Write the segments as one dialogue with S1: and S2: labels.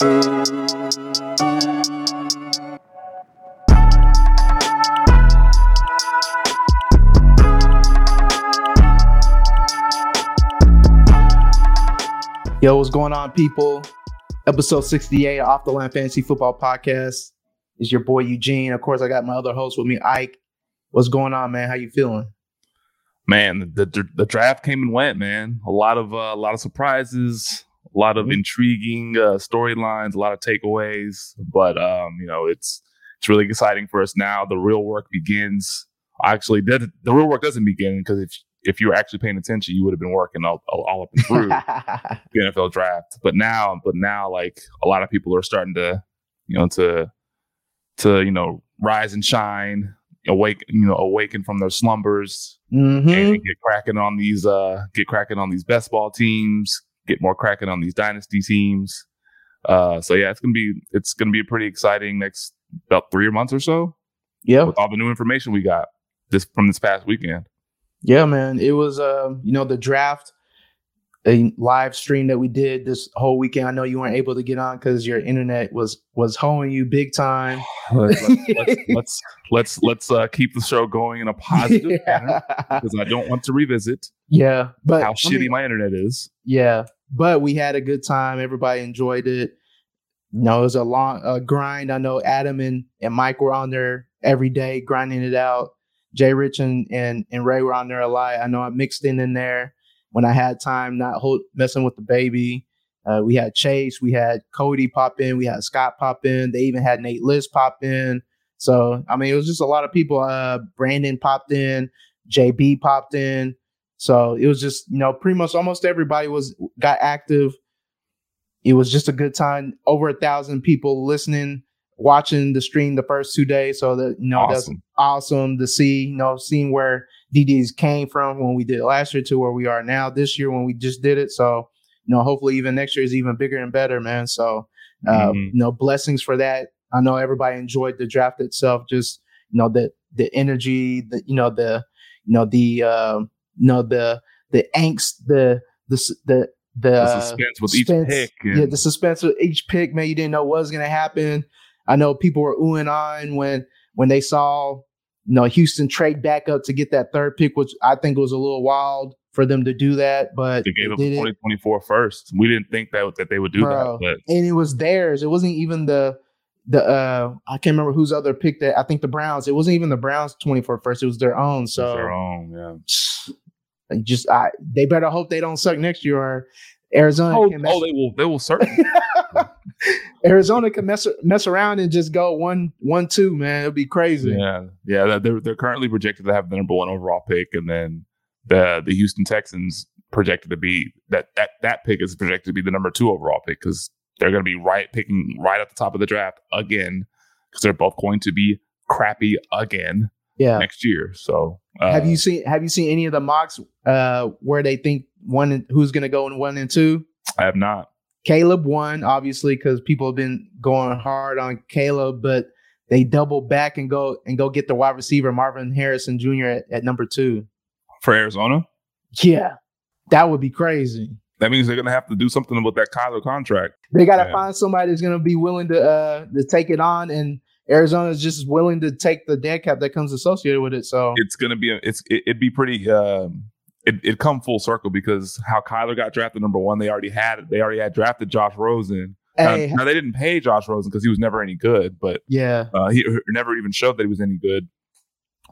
S1: Yo, what's going on, people? Episode 68 Off the Line Fantasy Football Podcast. Is your boy Eugene. Of course, I got my other host with me, Ike. What's going on, man? How you feeling?
S2: Man, the the, the draft came and went, man. A lot of uh, a lot of surprises, a lot of mm-hmm. intriguing uh, storylines, a lot of takeaways. But um, you know, it's it's really exciting for us now. The real work begins. Actually, the, the real work doesn't begin because if if you were actually paying attention, you would have been working all, all, all up and through the NFL draft. But now, but now, like a lot of people are starting to, you know, to to you know rise and shine, awake, you know, awaken from their slumbers
S1: mm-hmm.
S2: and get cracking on these, uh, get cracking on these best ball teams, get more cracking on these dynasty teams. Uh, so yeah, it's gonna be it's gonna be a pretty exciting next about three months or so.
S1: Yeah,
S2: with all the new information we got this from this past weekend.
S1: Yeah, man. It was uh, you know, the draft a live stream that we did this whole weekend. I know you weren't able to get on because your internet was was hoeing you big time.
S2: let's let's let's let's, let's uh, keep the show going in a positive yeah. manner because I don't want to revisit.
S1: Yeah, but
S2: how I shitty mean, my internet is.
S1: Yeah, but we had a good time. Everybody enjoyed it. You know, it was a long uh, grind. I know Adam and, and Mike were on there every day grinding it out. Jay Rich and, and, and Ray were on there a lot. I know I mixed in in there when I had time, not hold, messing with the baby. Uh, we had Chase, we had Cody pop in, we had Scott pop in. They even had Nate Liz pop in. So I mean, it was just a lot of people. Uh, Brandon popped in, JB popped in. So it was just you know pretty much almost everybody was got active. It was just a good time. Over a thousand people listening watching the stream the first two days. So that you know awesome. that's awesome to see. You know, seeing where DDs came from when we did last year to where we are now this year when we just did it. So you know, hopefully even next year is even bigger and better, man. So uh, mm-hmm. you know, blessings for that. I know everybody enjoyed the draft itself. Just you know the the energy, the you know the you know the uh, you know the the angst, the the the the,
S2: the suspense with suspense, each pick.
S1: And... Yeah, the suspense with each pick, man. You didn't know what was gonna happen. I know people were oohing on when when they saw you know Houston trade back up to get that third pick, which I think was a little wild for them to do that. But
S2: they gave up the 2024 first. We didn't think that that they would do Bro, that, but
S1: and it was theirs. It wasn't even the the uh I can't remember whose other pick that I think the Browns. It wasn't even the Browns 24 first. It was their own. So
S2: their own, yeah.
S1: Just I they better hope they don't suck next year or Arizona.
S2: Oh, mess- oh they will. They will certainly.
S1: Arizona can mess mess around and just go one one two. Man, it'd be crazy.
S2: Yeah, yeah. They're they're currently projected to have the number one overall pick, and then the the Houston Texans projected to be that that that pick is projected to be the number two overall pick because they're going to be right picking right at the top of the draft again because they're both going to be crappy again.
S1: Yeah.
S2: next year. So
S1: uh, have you seen have you seen any of the mocks uh, where they think one who's going to go in one and two?
S2: I have not.
S1: Caleb won, obviously, because people have been going hard on Caleb, but they double back and go and go get the wide receiver Marvin Harrison Jr. at, at number two
S2: for Arizona.
S1: Yeah, that would be crazy.
S2: That means they're gonna have to do something with that Kyler contract.
S1: They got to find somebody that's gonna be willing to uh to take it on, and Arizona is just willing to take the dead cap that comes associated with it. So
S2: it's gonna be a, it's it, would be pretty. Um, it it come full circle because how Kyler got drafted number one, they already had they already had drafted Josh Rosen. Hey. Now, now, they didn't pay Josh Rosen because he was never any good, but
S1: yeah,
S2: uh, he never even showed that he was any good.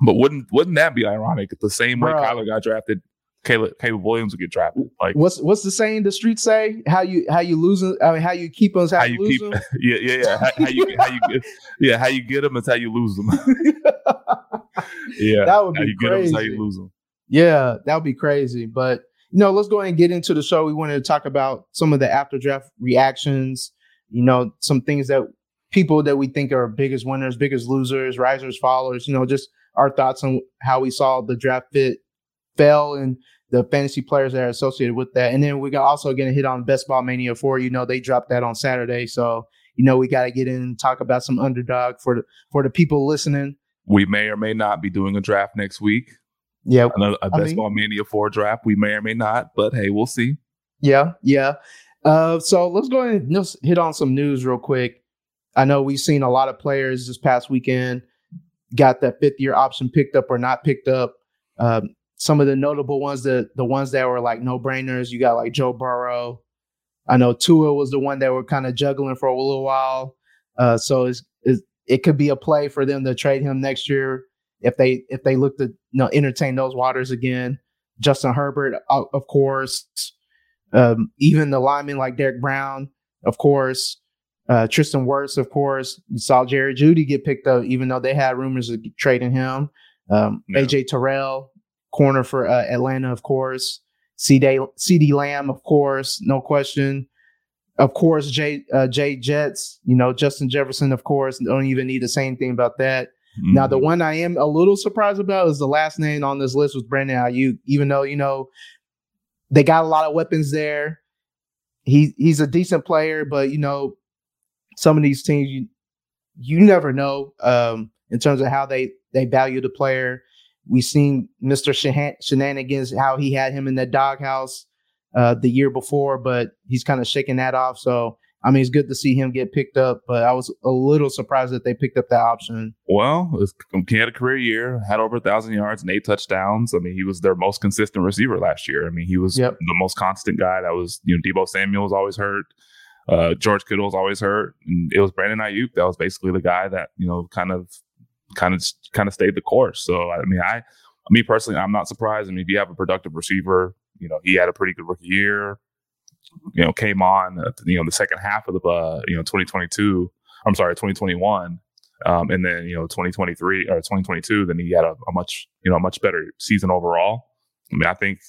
S2: But wouldn't wouldn't that be ironic? The same way Bro. Kyler got drafted, Caleb, Caleb Williams would get drafted. Like
S1: what's what's the saying the streets say? How you how you losing? I mean, how you keep us? How, how you, keep? Them?
S2: Yeah, yeah, yeah. How, how, you how you get? Yeah, how you get them is how you lose them. yeah,
S1: that would be
S2: how you
S1: crazy.
S2: Get them how you lose them.
S1: Yeah, that would be crazy. But you know, let's go ahead and get into the show. We wanted to talk about some of the after draft reactions. You know, some things that people that we think are biggest winners, biggest losers, risers, followers. You know, just our thoughts on how we saw the draft fit fell and the fantasy players that are associated with that. And then we got also going to hit on Best Ball Mania 4. You know, they dropped that on Saturday. So, you know, we got to get in and talk about some underdog for the, for the people listening.
S2: We may or may not be doing a draft next week.
S1: Yeah.
S2: Another, a Best mean, Ball Mania 4 draft. We may or may not, but hey, we'll see.
S1: Yeah. Yeah. Uh, so let's go ahead and just hit on some news real quick. I know we've seen a lot of players this past weekend got that fifth year option picked up or not picked up. Um, some of the notable ones that the ones that were like no brainers, you got like Joe Burrow. I know Tua was the one that were kind of juggling for a little while. Uh, so it's, it's, it could be a play for them to trade him next year if they if they look to you know entertain those waters again. Justin Herbert, of course. Um, even the linemen like Derek Brown, of course. Uh, Tristan Wirfs, of course. You saw Jerry Jeudy get picked up, even though they had rumors of trading him. Um, yeah. AJ Terrell, corner for uh, Atlanta, of course. CeeDee, CeeDee Lamb, of course, no question. Of course, Jay, uh, Jay Jets, you know, Justin Jefferson, of course. Don't even need to say anything about that. Mm-hmm. Now, the mm-hmm. one I am a little surprised about is the last name on this list was Brandon Aiyuk, even though, you know, they got a lot of weapons there. He he's a decent player, but you know, some of these teams you you never know um, in terms of how they they value the player. We've seen Mr. Shenanigans how he had him in the doghouse uh, the year before, but he's kind of shaking that off. So I mean, it's good to see him get picked up, but I was a little surprised that they picked up that option.
S2: Well, he had a career year, had over a thousand yards and eight touchdowns. I mean, he was their most consistent receiver last year. I mean, he was yep. the most constant guy. That was, you know, Deebo Samuel was always hurt. Uh, George Kittle's always hurt, and it was Brandon Aiyuk that was basically the guy that you know kind of, kind of, kind of stayed the course. So I mean, I, me personally, I'm not surprised. I mean, if you have a productive receiver, you know, he had a pretty good rookie year. You know, came on, uh, you know, the second half of the, uh, you know, 2022. I'm sorry, 2021. Um, and then you know 2023 or 2022 then he had a, a, much you know a much better season overall i mean i think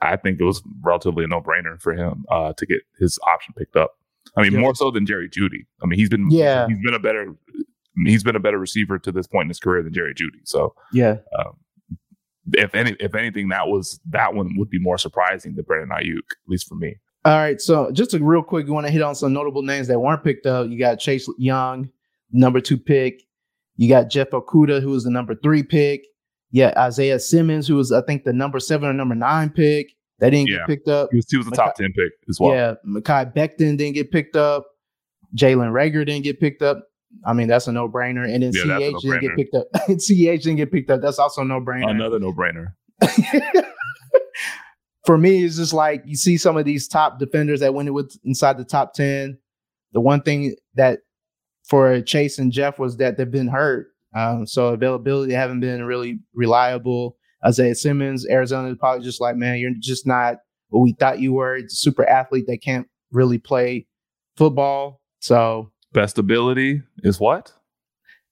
S2: i think it was relatively a no-brainer for him uh, to get his option picked up I mean, yeah. more so than Jerry Jeudy. I mean, he's been yeah he's been a better he's been a better receiver to this point in his career than Jerry Jeudy. So
S1: yeah.
S2: Um, if any, if anything, that was that one would be more surprising than Brandon Aiyuk, at least for me.
S1: All right, so just a real quick, you want to hit on some notable names that weren't picked up. You got Chase Young, number two pick. You got Jeff Okudah, who was the number three pick. Yeah, Isaiah Simmons, who was I think the number seven or number nine pick. That didn't yeah. get picked up.
S2: He was, he was a top 10 pick as well.
S1: Yeah. Mekhi Becton didn't get picked up. Jalen Reagor didn't get picked up. I mean, that's a no brainer. And then yeah, CH didn't get picked up. CH didn't get picked up. That's also no brainer.
S2: Another no brainer.
S1: For me, it's just like you see some of these top defenders that went with inside the top 10. The one thing that for Chase and Jeff was that they've been hurt. Um, so availability haven't been really reliable. Isaiah Simmons, Arizona is probably just like, man, you're just not what we thought you were. It's a super athlete that can't really play football. So
S2: best ability is what?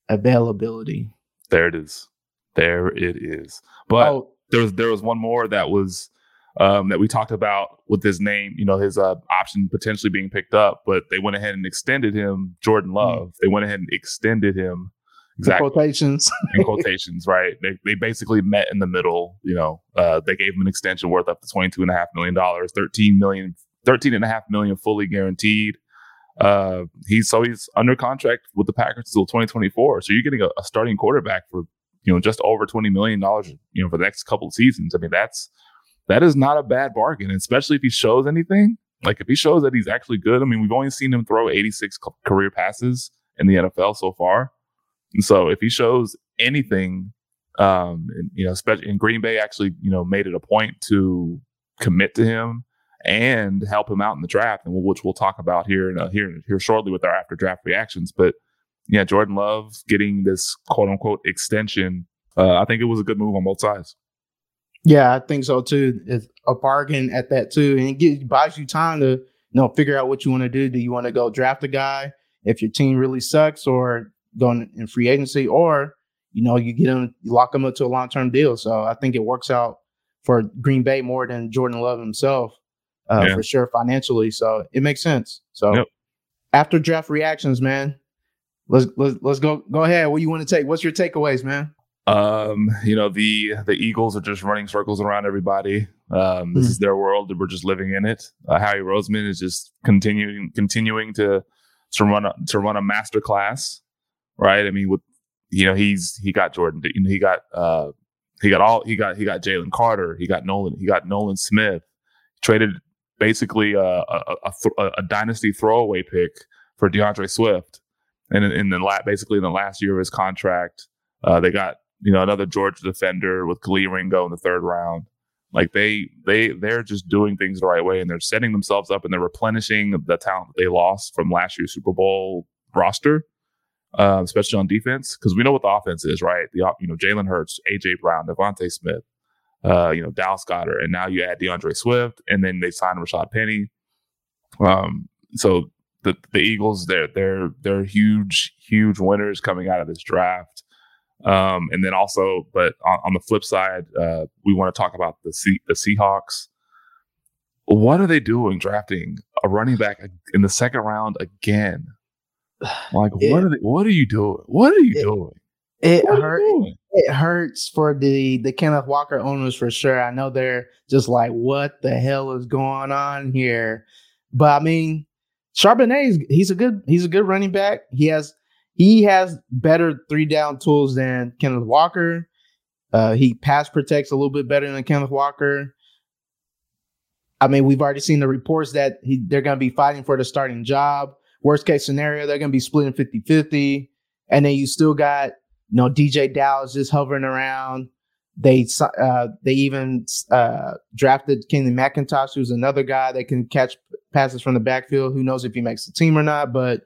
S1: Availability.
S2: There it is. There it is. But oh. there was there was one more that was um, that we talked about with his name, you know, his uh, option potentially being picked up, but they went ahead and extended him, Jordan mm. Love. Mm. They went ahead and extended him
S1: Exactly. In quotations.
S2: in quotations, right? They, they basically met in the middle. You know, uh, they gave him an extension worth up to $22.5 million, $13 million, $13.5 million fully guaranteed. Uh, he's so he's under contract with the Packers until 2024. So you're getting a, a starting quarterback for, you know, just over $20 million, you know, for the next couple of seasons. I mean, that's, that is not a bad bargain, especially if he shows anything. Like if he shows that he's actually good. I mean, we've only seen him throw 86 career passes in the NFL so far. And so if he shows anything, um, and, you know, especially in Green Bay, actually, you know, made it a point to commit to him and help him out in the draft, and which we'll talk about here in, uh, here here shortly with our after draft reactions. But yeah, Jordan Love getting this quote unquote extension, uh, I think it was a good move on both sides.
S1: Yeah, I think so too. It's a bargain at that too, and it gives, buys you time to you know figure out what you want to do. Do you want to go draft a guy if your team really sucks, or going in free agency, or you know, you get him, lock him up to a long term deal. So I think it works out for Green Bay more than Jordan Love himself, uh, yeah. for sure financially. So it makes sense. So yep. after draft reactions, man, let's let's let's go go ahead. What you want to take? What's your takeaways, man?
S2: Um, you know, the the Eagles are just running circles around everybody. Um, this mm. is their world, and we're just living in it. Uh, Howie Roseman is just continuing continuing to to run a, to run a master class right? I mean, with you know, he's he got Jordan, you know, he got uh he got all he got he got Jalen Carter, he got Nolan, he got Nolan Smith, traded basically a a, a, a, a dynasty throwaway pick for D'Andre Swift, and in, in the la- basically in the last year of his contract, uh, they got you know another Georgia defender with Kelee Ringo in the third round. Like they they they're just doing things the right way, and they're setting themselves up, and they're replenishing the talent that they lost from last year's Super Bowl roster, uh, especially on defense, because we know what the offense is, right? The you know Jalen Hurts, AJ Brown, DeVonta Smith, uh, you know Dallas Goedert, and now you add D'Andre Swift, and then they signed Rashad Penny. Um, so the the Eagles, they're they're they're huge huge winners coming out of this draft. Um, and then also, but on, on the flip side, uh, we want to talk about the C- the Seahawks. What are they doing drafting a running back in the second round again? Like, it, what are they? What are you doing? What are you
S1: it,
S2: doing?
S1: It hurts. It hurts for the the Kenneth Walker owners for sure. I know they're just like, what the hell is going on here? But I mean, Charbonnet he's a good he's a good running back. He has he has better three down tools than Kenneth Walker. Uh, he pass protects a little bit better than Kenneth Walker. I mean, we've already seen the reports that he, they're going to be fighting for the starting job. Worst case scenario, they're going to be splitting 50 50. And then you still got, you know, DeeJay Dallas just hovering around. They uh, they even uh, drafted Kenny McIntosh, who's another guy that can catch passes from the backfield. Who knows if he makes the team or not? But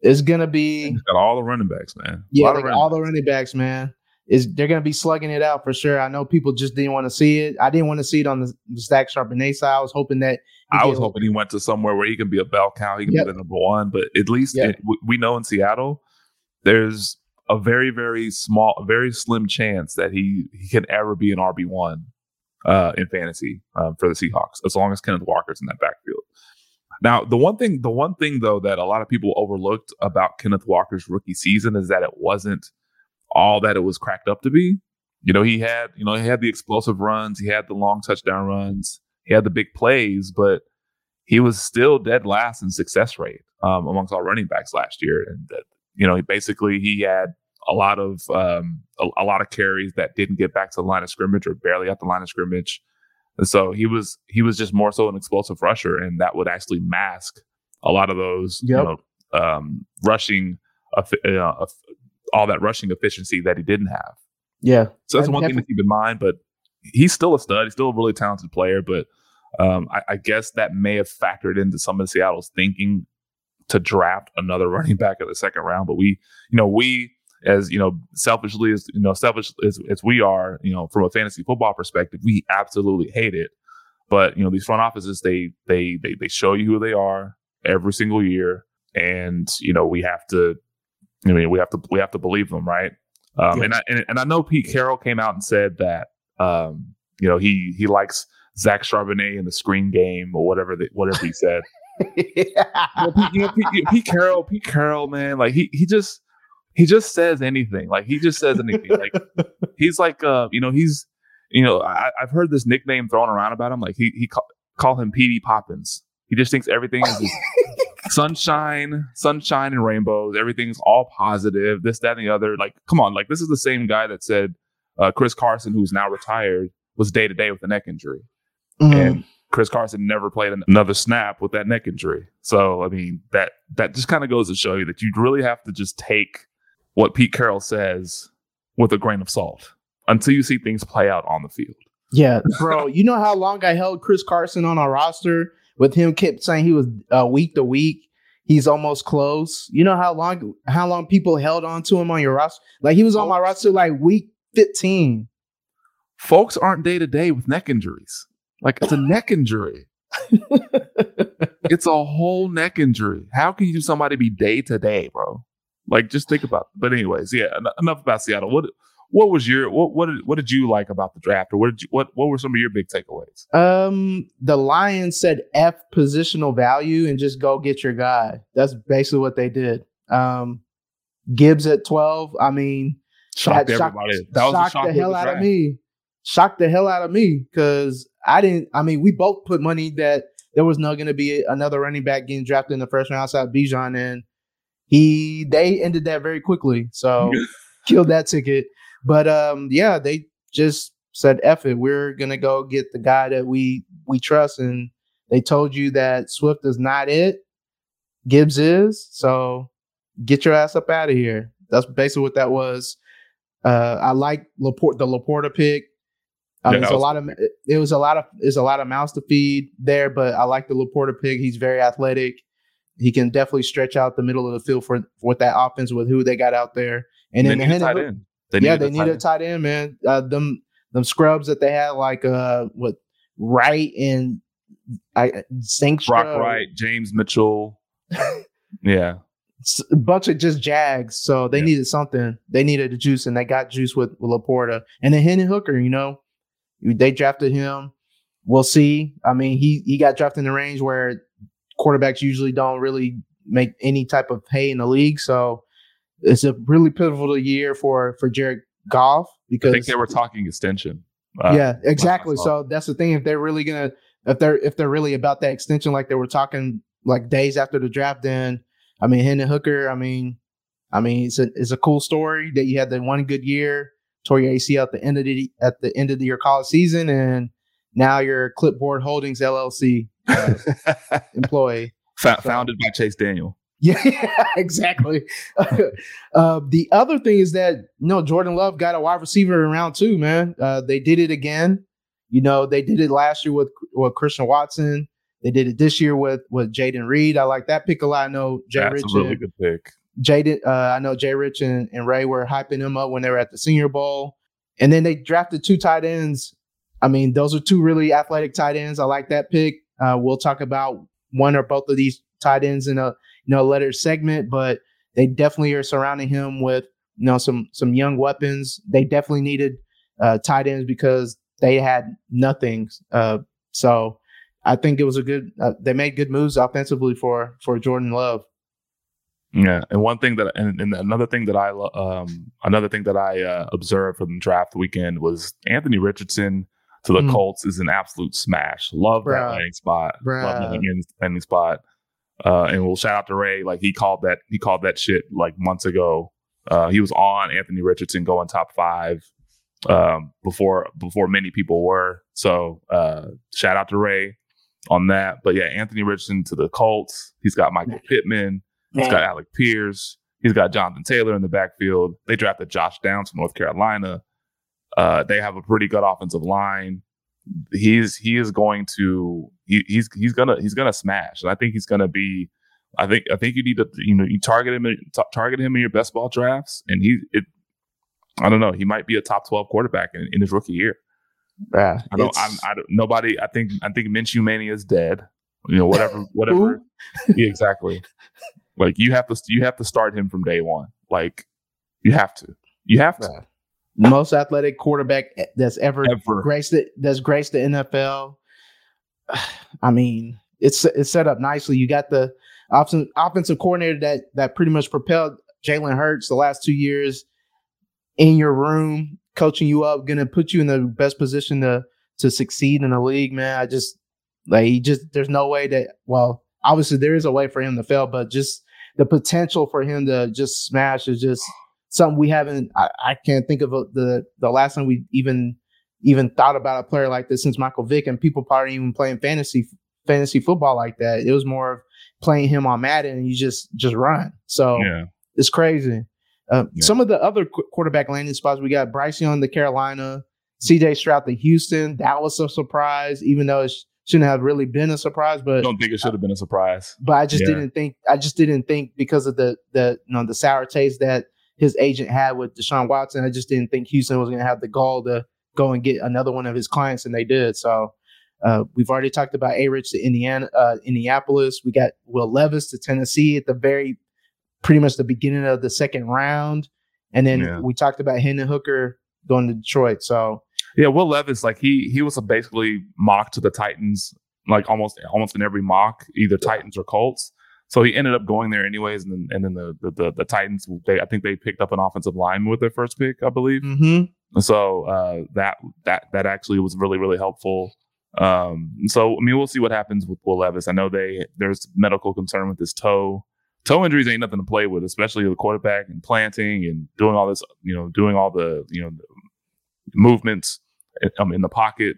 S1: it's gonna be
S2: He's got all the running backs, man.
S1: Yeah, all, the running, all the running backs, man. Is they're gonna be slugging it out for sure. I know people just didn't want to see it. I didn't want to see it on the, the Zach Charbonnet side. I was hoping that
S2: I was hoping he went to somewhere where he can be a bell cow. He can yep. be the number one. But at least yep. it, we know in Seattle, there's a very very small, very slim chance that he he can ever be an RB one uh, in fantasy um, for the Seahawks as long as Kenneth Walker's in that backfield. Now, the one thing, the one thing though that a lot of people overlooked about Kenneth Walker's rookie season is that it wasn't all that it was cracked up to be. You know, he had, you know, he had the explosive runs, he had the long touchdown runs, he had the big plays, but he was still dead last in success rate um, amongst all running backs last year. And that, you know, he basically he had a lot of um, a, a, lot of carries that didn't get back to the line of scrimmage or barely at the line of scrimmage. And so he was he was just more so an explosive rusher, and that would actually mask a lot of those yep. you know um, rushing uh, uh, all that rushing efficiency that he didn't have.
S1: Yeah.
S2: So that's one thing to keep in mind. But he's still a stud. He's still a really talented player. But um, I, I, guess that may have factored into some of Seattle's thinking to draft another running back in the second round. But we, you know, we as you know, selfishly as you know, selfish as, as we are, you know, from a fantasy football perspective, we absolutely hate it. But you know, these front offices, they they they they show you who they are every single year, and you know, we have to. I mean, we have to we have to believe them, right? Um, yes. and, I, and and I know Pete Carroll came out and said that um, you know he he likes Zach Charbonnet in the screen game or whatever the, whatever he said. Yeah. you know, Pete, you know, Pete, Pete Carroll, Pete Carroll, man, like he he just he just says anything. Like he just says anything. like he's like, uh, you know, he's, you know, I, have heard this nickname thrown around about him. Like he he call, call him Petey Poppins. He just thinks everything is sunshine, sunshine and rainbows. Everything's all positive. This, that, and the other. Like, come on. Like this is the same guy that said uh, Chris Carson, who's now retired, was day to day with a neck injury, mm-hmm. and Chris Carson never played another snap with that neck injury. So I mean that that just kind of goes to show you that you really have to just take what Pete Carroll says with a grain of salt until you see things play out on the field.
S1: Yeah, bro. you know how long I held Chris Carson on our roster with him kept saying he was uh, week to week. He's almost close. You know how long how long people held on to him on your roster? Like he was on my roster like week 15.
S2: Folks aren't day to day with neck injuries. Like it's a neck injury. it's a whole neck injury. How can you somebody be day to day, bro? Like, just think about. It. But anyways, yeah. Enough about Seattle. What what was your what what did, what did you like about the draft, or what did you what what were some of your big takeaways?
S1: Um, the Lions said f positional value and just go get your guy. That's basically what they did. Um, Gibbs at twelve. I mean,
S2: shocked that everybody. Shocked, that was shocked
S1: shock the hell out of me. Shocked the hell out of me because I didn't. I mean, we both put money that there was not going to be another running back getting drafted in the first round outside Bijan, and he they ended that very quickly. So killed that ticket. But um, yeah, they just said, "F it, we're gonna go get the guy that we we trust," and They told you that Swift is not it. Gibbs is. So get your ass up out of here. That's basically what that was. Uh, I like Laporta, the Laporta pick. I mean, it's a lot of it was a lot of it's a lot of mouths to feed there, but I like the Laporta pig. He's very athletic. He can definitely stretch out the middle of the field for with that offense with who they got out there. And
S2: they
S1: then
S2: need a tight end.
S1: They yeah, they need a tight end, man. Uh, them them scrubs that they had, like uh, what Wright and I Saint
S2: Brock Wright, James Mitchell. yeah,
S1: a bunch of just Jags. So they yeah. needed something. They needed the juice, and they got juice with, with Laporta and then Hendon Hooker. You know, they drafted him. We'll see. I mean, he he got drafted in the range where quarterbacks usually don't really make any type of pay in the league. So it's a really pivotal year for for Jared Goff because I
S2: think they were talking extension.
S1: Uh, yeah, exactly. So that's the thing. If they're really gonna, if they're if they're really about that extension, like they were talking like days after the draft, then I mean, Hendon Hooker. I mean, I mean, it's a it's a cool story that you had the one good year, tore your AC at the end of the at the end of the, your college season, and now you're Clipboard Holdings LLC uh, employee,
S2: F- so, founded by Chase Daniel.
S1: Yeah, exactly. uh, the other thing is that you know Jordan Love got a wide receiver in round two. Man, uh, they did it again. You know they did it last year with with Christian Watson. They did it this year with with Jayden Reed. I like that pick a lot. I know Jay
S2: That's
S1: Rich
S2: a really and, good pick.
S1: Jayden, uh, I know Jay Rich and, and Ray were hyping him up when they were at the Senior Bowl, and then they drafted two tight ends. I mean, those are two really athletic tight ends. I like that pick. Uh, we'll talk about one or both of these tight ends in a you know later segment, but they definitely are surrounding him with you know some some young weapons. They definitely needed uh, tight ends because they had nothing. Uh, so I think it was a good. Uh, they made good moves offensively for for Jordan Love.
S2: Yeah, and one thing that and, and another thing that I um another thing that I uh, observed from the draft weekend was Anthony Richardson to the mm. Colts is an absolute smash. Love Bruh. that landing spot. Bruh. Love that landing spot. Uh, and we'll shout out to Ray. Like he called that he called that shit like months ago. Uh, he was on Anthony Richardson going top five um, before before many people were. So uh, shout out to Ray on that. But yeah, Anthony Richardson to the Colts. He's got Michael Pittman. He's got Alec Pierce. He's got Jonathan Taylor in the backfield. They drafted Josh Downs from North Carolina. Uh, they have a pretty good offensive line. He's he is going to he, he's he's gonna he's gonna smash, and I think he's gonna be. I think I think you need to you know you target him t- target him in your best ball drafts, and he it. I don't know. He might be a top twelve quarterback in, in his rookie year.
S1: Yeah,
S2: I don't. I'm, I don't. Nobody. I think. I think Minshew Mania is dead. You know, whatever. Whatever. yeah, exactly. Like you have to. You have to start him from day one. Like you have to. You have to. Yeah.
S1: Most athletic quarterback that's ever, ever. graced it. That's graced the NFL. I mean, it's it's set up nicely. You got the offensive offensive coordinator that that pretty much propelled Jalen Hurts the last two years in your room coaching you up, gonna put you in the best position to to succeed in the league, man. I just like he just there's no way that well, obviously there is a way for him to fail, but just the potential for him to just smash is just something we haven't I, I can't think of a, the the last time we even even thought about a player like this since Michael Vick and people probably even playing fantasy fantasy football like that. It was more of playing him on Madden and you just just run. So yeah. it's crazy. Uh, yeah. Some of the other qu- quarterback landing spots we got Bryce Young to Carolina, C.J. Stroud the Houston. That was a surprise, even though it sh- shouldn't have really been a surprise. But
S2: I don't think it should have been a surprise.
S1: But I just yeah. didn't think. I just didn't think because of the the you know the sour taste that his agent had with Deshaun Watson. I just didn't think Houston was going to have the gall to go and get another one of his clients, and they did. So. Uh, we've already talked about A. Rich to Indiana, uh, Indianapolis. We got Will Levis to Tennessee at the very pretty much the beginning of the second round. And then yeah. we talked about Hendon Hooker going to Detroit. So
S2: yeah, Will Levis, like he he was a basically mock to the Titans, like almost almost in every mock, either Titans or Colts. So he ended up going there anyways, and then and then the the, the, the Titans, they I think they picked up an offensive lineman with their first pick, I believe.
S1: Mm-hmm.
S2: So uh, that that that actually was really really helpful. Um, so I mean, we'll see what happens with Will Levis. I know they there's medical concern with his toe toe injuries ain't nothing to play with, especially the quarterback and planting and doing all this, you know, doing all the, you know, movements um, in the pocket.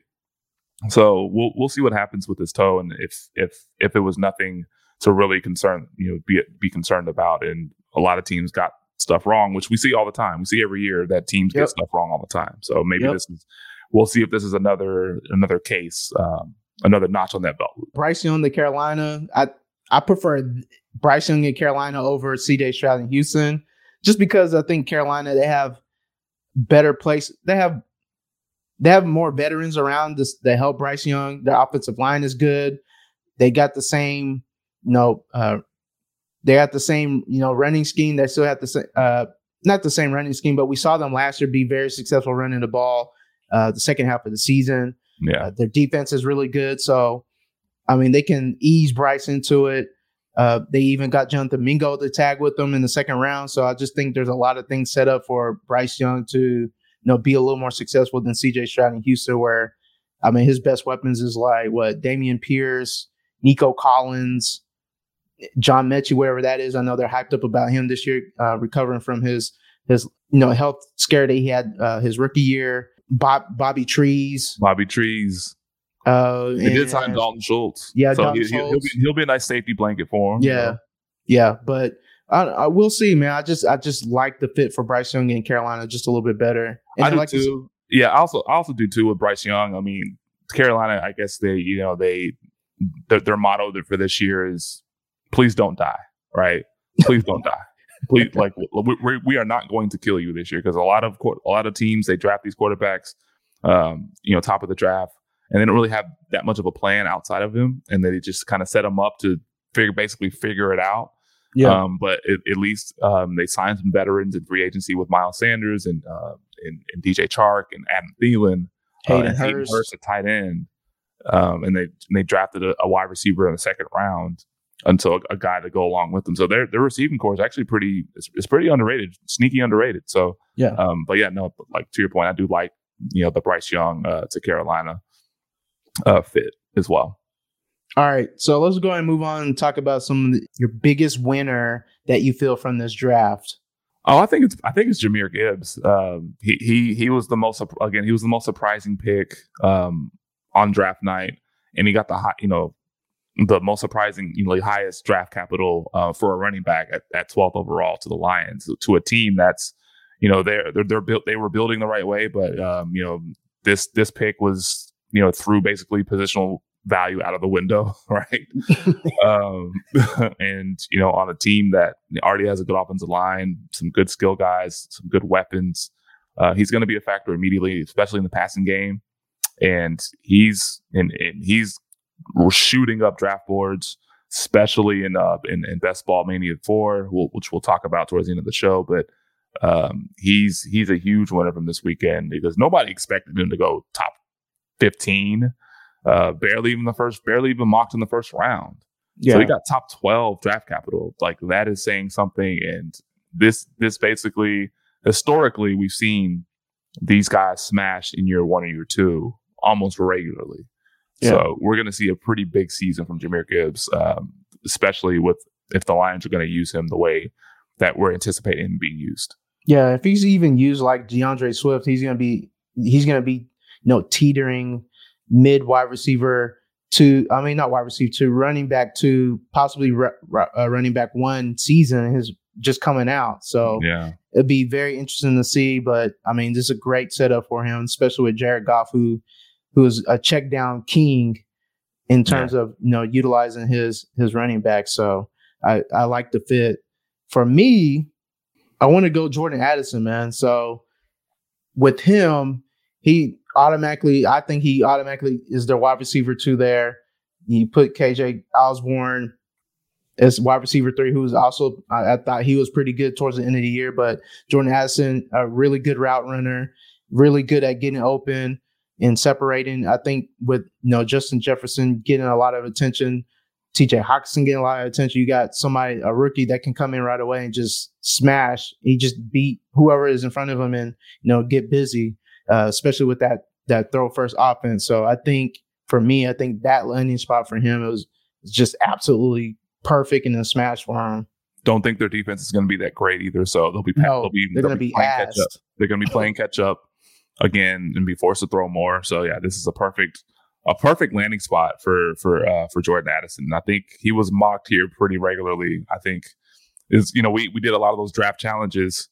S2: So we'll we'll see what happens with his toe, and if if if it was nothing to really concern you know be be concerned about, and a lot of teams got stuff wrong, which we see all the time. We see every year that teams yep. get stuff wrong all the time. So maybe yep. this is we'll see if this is another another case, um, another notch on that belt.
S1: Bryce Young, the Carolina, I I prefer Bryce Young in Carolina over C.J. Stroud in Houston, just because I think Carolina they have better place. They have they have more veterans around this that help Bryce Young. Their offensive line is good. They got the same, you know, uh, they got the same, you know, running scheme. They still have the same, uh, not the same running scheme, but we saw them last year be very successful running the ball uh, the second half of the season.
S2: Yeah,
S1: uh, their defense is really good. So, I mean, they can ease Bryce into it. Uh, they even got Jonathan Mingo to tag with them in the second round. So I just think there's a lot of things set up for Bryce Young to you know, be a little more successful than CJ Stroud in Houston, where I mean his best weapons is like what Dameon Pierce, Nico Collins, John Metchie, wherever that is. I know they're hyped up about him this year, uh, recovering from his his you know health scare that he had uh, his rookie year. Bob, Bobby Trees,
S2: Bobby Trees.
S1: Uh,
S2: they did sign Dalton Schultz.
S1: Yeah,
S2: so Dalton he, will be, he'll be a nice safety blanket for him.
S1: Yeah, you know? yeah, but I, I will see, man. I just I just like the fit for Bryce Young in Carolina just a little bit better.
S2: And I, do like too. Yeah, I also I also do too with Bryce Young. I mean, Carolina. I guess they you know they their, their motto for this year is please don't die. Right? Please don't die. Please, like we, we are not going to kill you this year because a lot of a lot of teams they draft these quarterbacks, um, you know, top of the draft, and they don't really have that much of a plan outside of him, and they just kind of set them up to figure basically figure it out. Yeah. Um, but it, at least um, they signed some veterans in free agency with Miles Sanders and uh, and, and, DJ Chark and Adam Thielen,
S1: uh, Hayden, uh, and Hurst. Hurst
S2: at tight end, um, and they and they drafted a, a, wide receiver in the second round until a, a, guy to go along with them. So their their receiving core is actually pretty it's, it's pretty underrated, sneaky underrated. So
S1: yeah,
S2: um, but yeah, no, like to your point, I do like you know the Bryce Young uh, to Carolina uh, fit as well.
S1: All right, so let's go and move on and talk about some of the, your biggest winner that you feel from this draft.
S2: Oh, I think it's I think it's Jahmyr Gibbs. Um, he he he was the most again he was the most surprising pick um, on draft night, and he got the high, you know the most surprising you know highest draft capital uh, for a running back at, at 12th overall to the Lions to a team that's you know they're they're, they're built they were building the right way, but um, you know this this pick was you know through basically positional value out of the window, right? um, and you know, on a team that already has a good offensive line, some good skill guys, some good weapons, uh, he's going to be a factor immediately, especially in the passing game. And he's and, and he's shooting up draft boards, especially in uh, in, in Best Ball Mania Four, which we'll talk about towards the end of the show. But um, he's he's a huge winner from this weekend because nobody expected him to go top fifteen uh, barely even the first, barely even mocked in the first round. Yeah. So he got top 12 draft capital. Like that is saying something. And this, this basically, historically, we've seen these guys smash in year one or year two almost regularly. Yeah. So we're going to see a pretty big season from Jahmyr Gibbs, um, especially with if the Lions are going to use him the way that we're anticipating him being used.
S1: Yeah, if he's even used like D'Andre Swift, he's going to be he's going to be know teetering mid wide receiver to, I mean, not wide receiver to running back to possibly re, uh, running back one season is just coming out. So
S2: yeah,
S1: it'd be very interesting to see. But I mean, this is a great setup for him, especially with Jared Goff, who who is a check down king in terms yeah. of you know utilizing his his running back. So I I like the fit. For me, I want to go Jordan Addison, man. So with him, he automatically, I think he automatically is their wide receiver two there. You put KJ Osborn as wide receiver three, who was also I, I, thought he was pretty good towards the end of the year. But Jordan Addison, a really good route runner, really good at getting open and separating. I think with you know Justin Jefferson getting a lot of attention, TJ Hockenson getting a lot of attention. You got somebody a rookie that can come in right away and just smash. He just beat whoever is in front of him and you know get busy uh, especially with that that throw first offense. So I think for me, I think that landing spot for him was just absolutely perfect in a smash for him.
S2: Don't think their defense is going to be that great either. So they'll be
S1: no,
S2: they'll be
S1: they're going to be, be playing catch
S2: up. They're going to be playing catch up again and be forced to throw more. So yeah, this is a perfect a perfect landing spot for for uh, for Jordan Addison. I think he was mocked here pretty regularly. I think is you know we we did a lot of those draft challenges.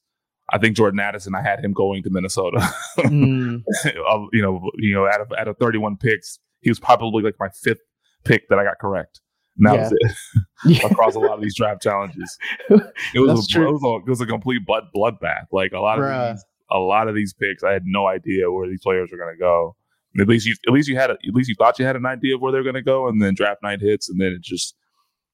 S2: I think Jordan Addison. I had him going to Minnesota. mm. you know, you know, out of out of 31 picks, he was probably like my fifth pick that I got correct. And that yeah. was it across a lot of these draft challenges. It was, a, it was, a, it was a complete blood bloodbath. Like a lot of these, a lot of these picks, I had no idea where these players were going to go. At least you, at least you had, a, at least you thought you had an idea of where they're going to go, and then draft night hits, and then it just,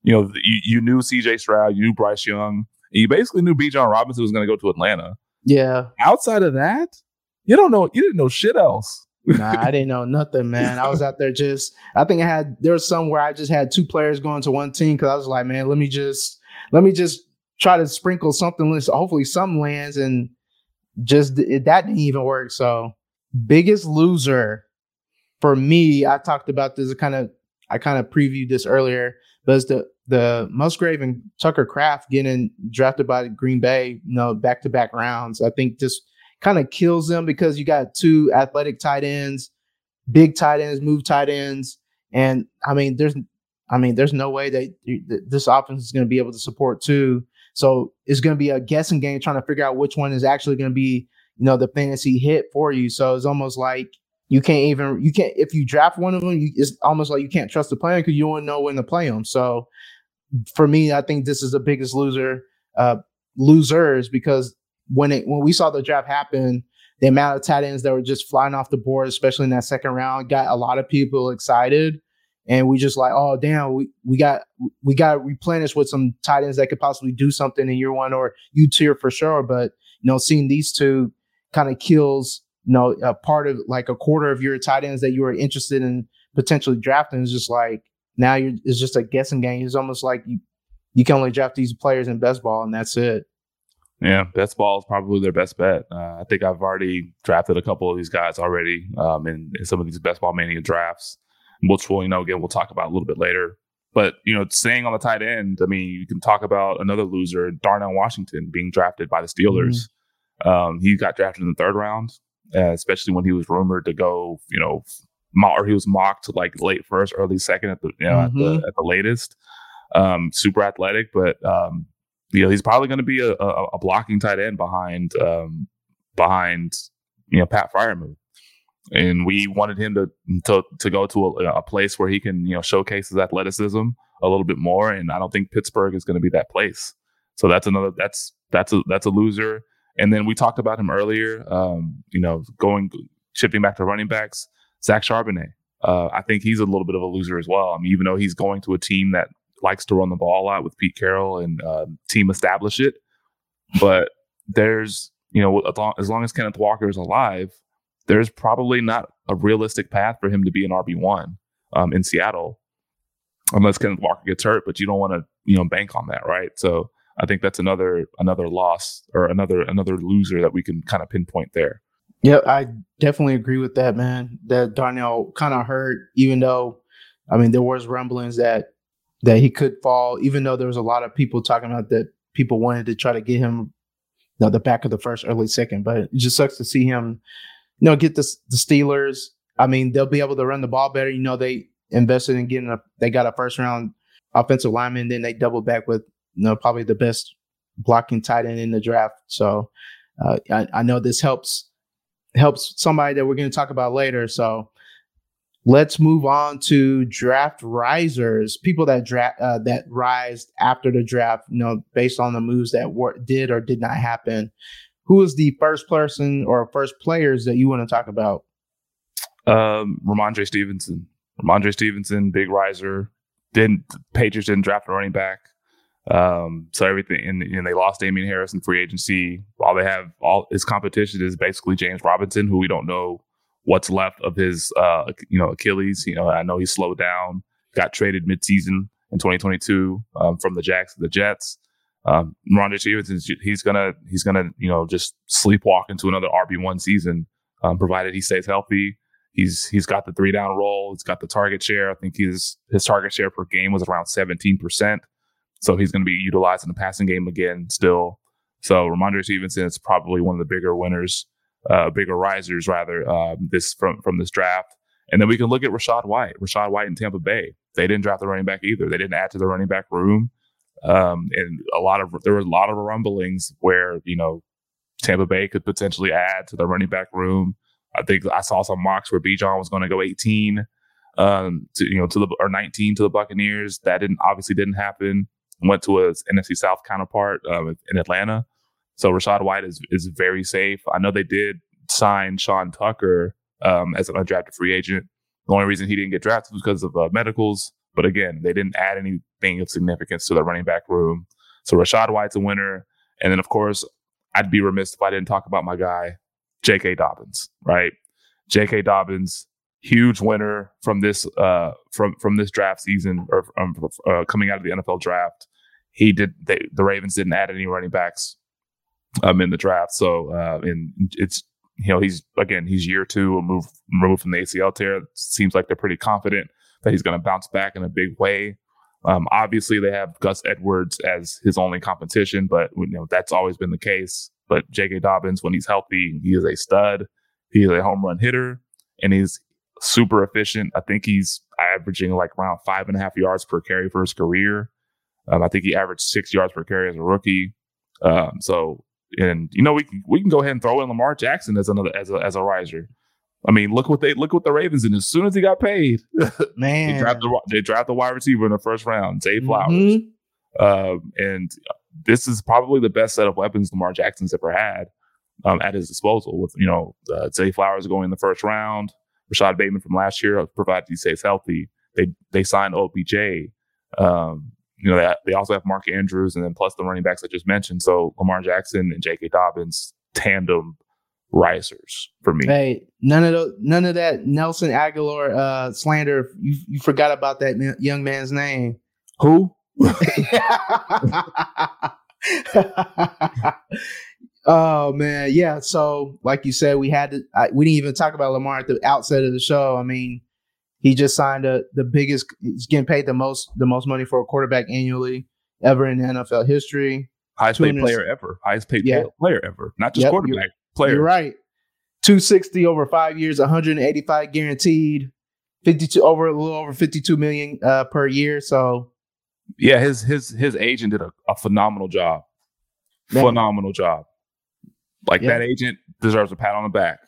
S2: you know, you, you knew C.J. Stroud, you knew Bryce Young, you basically knew Bijan Robinson was going to go to Atlanta.
S1: Yeah.
S2: Outside of that, you don't know. You didn't know shit else
S1: nah, I didn't know nothing, man. I was out there just. I think I had there was some where I just had two players going to one team because I was like, man, let me just let me just try to sprinkle something. Hopefully, some lands and just it, that didn't even work. So, biggest loser for me. I talked about this. Kind of I kind of previewed this earlier, but it's the the Musgrave and Tucker Kraft getting drafted by Green Bay. You know, back to back rounds. I think this kind of kills them because you got two athletic tight ends, big tight ends, move tight ends, and I mean, there's, I mean, there's no way that this offense is going to be able to support two. So it's going to be a guessing game trying to figure out which one is actually going to be, you know, the fantasy hit for you. So it's almost like you can't even you can't if you draft one of them, you, it's almost like you can't trust the player because you don't know when to play them. So for me, I think this is the biggest loser uh, losers because when it when we saw the draft happen, the amount of tight ends that were just flying off the board, especially in that second round, got a lot of people excited. And we just like, oh damn, we, we got we got replenished with some tight ends that could possibly do something in year one or you tier for sure. But you know, seeing these two kind of kills, you know, a part of like a quarter of your tight ends that you were interested in potentially drafting is just like now you're it's just a guessing game. It's almost like you you can only draft these players in best ball and that's it.
S2: Yeah, best ball is probably their best bet. Uh, I think I've already drafted a couple of these guys already um, in, in, some of these best ball mania drafts, which we'll, you know, again, we'll talk about a little bit later. But, you know, staying on the tight end, I mean, you can talk about another loser, Darnell Washington, being drafted by the Steelers. Mm-hmm. Um, he got drafted in the third round, uh, especially when he was rumored to go, you know, or he was mocked like late first, early second at the, you know, mm-hmm. at, the, at the latest. Um, super athletic, but um, you know, he's probably going to be a, a, a, blocking tight end behind um, behind you know Pat Freiermuth. And we wanted him to to, to go to a, a, place where he can you know showcase his athleticism a little bit more. And I don't think Pittsburgh is going to be that place. So that's another that's that's a that's a loser. And then we talked about him earlier. Um, you know, going shifting back to running backs, Zach Charbonnet. Uh, I think he's a little bit of a loser as well. I mean, even though he's going to a team that likes to run the ball a lot with Pete Carroll and uh, team establish it. But there's, you know, as long, as Kenneth Walker is alive, there's probably not a realistic path for him to be an RB one um, in Seattle, unless Kenneth Walker gets hurt. But you don't want to, you know, bank on that, right? So I think that's another another loss or another another loser that we can kind of pinpoint there.
S1: Yeah, I definitely agree with that, man. That Darnell kind of hurt, even though, I mean, there was rumblings that that he could fall, even though there was a lot of people talking about that people wanted to try to get him you know, the back of the first, early second. But it just sucks to see him, you know, get the, the Steelers. I mean, they'll be able to run the ball better. You know, they invested in getting a, they got a first round offensive lineman, then they double back with, you know, probably the best blocking tight end in the draft. So uh, I, I know this helps helps somebody that we're going to talk about later. So Let's move on to draft risers, people that draft uh, that rise after the draft. You know, based on the moves that were, did or did not happen. Who is the first person or first players that you want to talk about?
S2: Um, Rhamondre Stevenson. Rhamondre Stevenson, big riser. Didn't Patriots didn't draft a running back. Um, so everything and, and, they lost Damien Harris in free agency. All they have, all his competition is basically James Robinson, who we don't know what's left of his uh, you know Achilles. You know, I know he slowed down, got traded midseason in 2022 um, from the Jacks to the Jets. Um, Rondé Stevenson, he's gonna he's gonna you know just sleepwalk into another RB one season, um, provided he stays healthy. He's he's got the three down roll. He's got the target share. I think his his target share per game was around 17 percent. So he's going to be utilized in the passing game again still. So Rhamondre Stevenson is probably one of the bigger winners uh, bigger risers rather um, this from from this draft. And then we can look at Rachaad White. Rachaad White in Tampa Bay. They didn't draft the running back either. They didn't add to the running back room. Um, and a lot of there were a lot of rumblings where you know Tampa Bay could potentially add to the running back room. I think I saw some mocks where Bijan was going to go 18, um, to you know to the or 19 to the Buccaneers. That didn't obviously didn't happen. Went to a NFC South counterpart um, in Atlanta. So Rachaad White is is very safe. I know they did sign Sean Tucker um, as an undrafted free agent. The only reason he didn't get drafted was because of uh, medicals. But again, they didn't add anything of significance to the running back room. So Rachaad White's a winner. And then, of course, I'd be remiss if I didn't talk about my guy, J.K. Dobbins, right? J.K. Dobbins, huge winner from this uh, from from this draft season or um, uh, coming out of the NFL draft. He did they, the Ravens didn't add any running backs um, in the draft, so uh, and it's you know, he's again, he's year two removed removed from the ACL tear. Seems like they're pretty confident that he's going to bounce back in a big way. Um, obviously, they have Gus Edwards as his only competition, but you know that's always been the case. But J.K. Dobbins, when he's healthy, he is a stud. He is a home run hitter, and he's super efficient. I think he's averaging like around five and a half yards per carry for his career. Um, I think he averaged six yards per carry as a rookie. Um, so and you know we can we can go ahead and throw in Lamar Jackson as another as a as a riser. I mean, look what they look what the Ravens did. As soon as he got paid,
S1: man,
S2: they drafted the, they draft the wide receiver in the first round, Zay Flowers, mm-hmm. um, and this is probably the best set of weapons Lamar Jackson's ever had um, at his disposal. With you know uh, Zay Flowers going in the first round, Rashod Bateman from last year, provided he stays healthy. They they signed OBJ. Um, you know, they, they also have Mark Andrews and then plus the running backs I just mentioned. So Lamar Jackson and J.K. Dobbins tandem risers for me.
S1: Hey, none of those, none of that Nelson Agholor uh, slander. You you forgot about that young man's name.
S2: Who?
S1: oh man, yeah. So like you said, we had to. I, we didn't even talk about Lamar at the outset of the show. I mean, he just signed a, the biggest. He's getting paid the most the most money for a quarterback annually ever in NFL history.
S2: Highest paid player ever. Highest paid yeah. player ever. Not just yep, quarterback
S1: you're,
S2: player.
S1: You're right. 260 over five years, 185 guaranteed, 52 over a little over 52 million uh, per year. So
S2: yeah, his his his agent did a, a phenomenal job. Man. Phenomenal job. Like that agent deserves a pat on the back.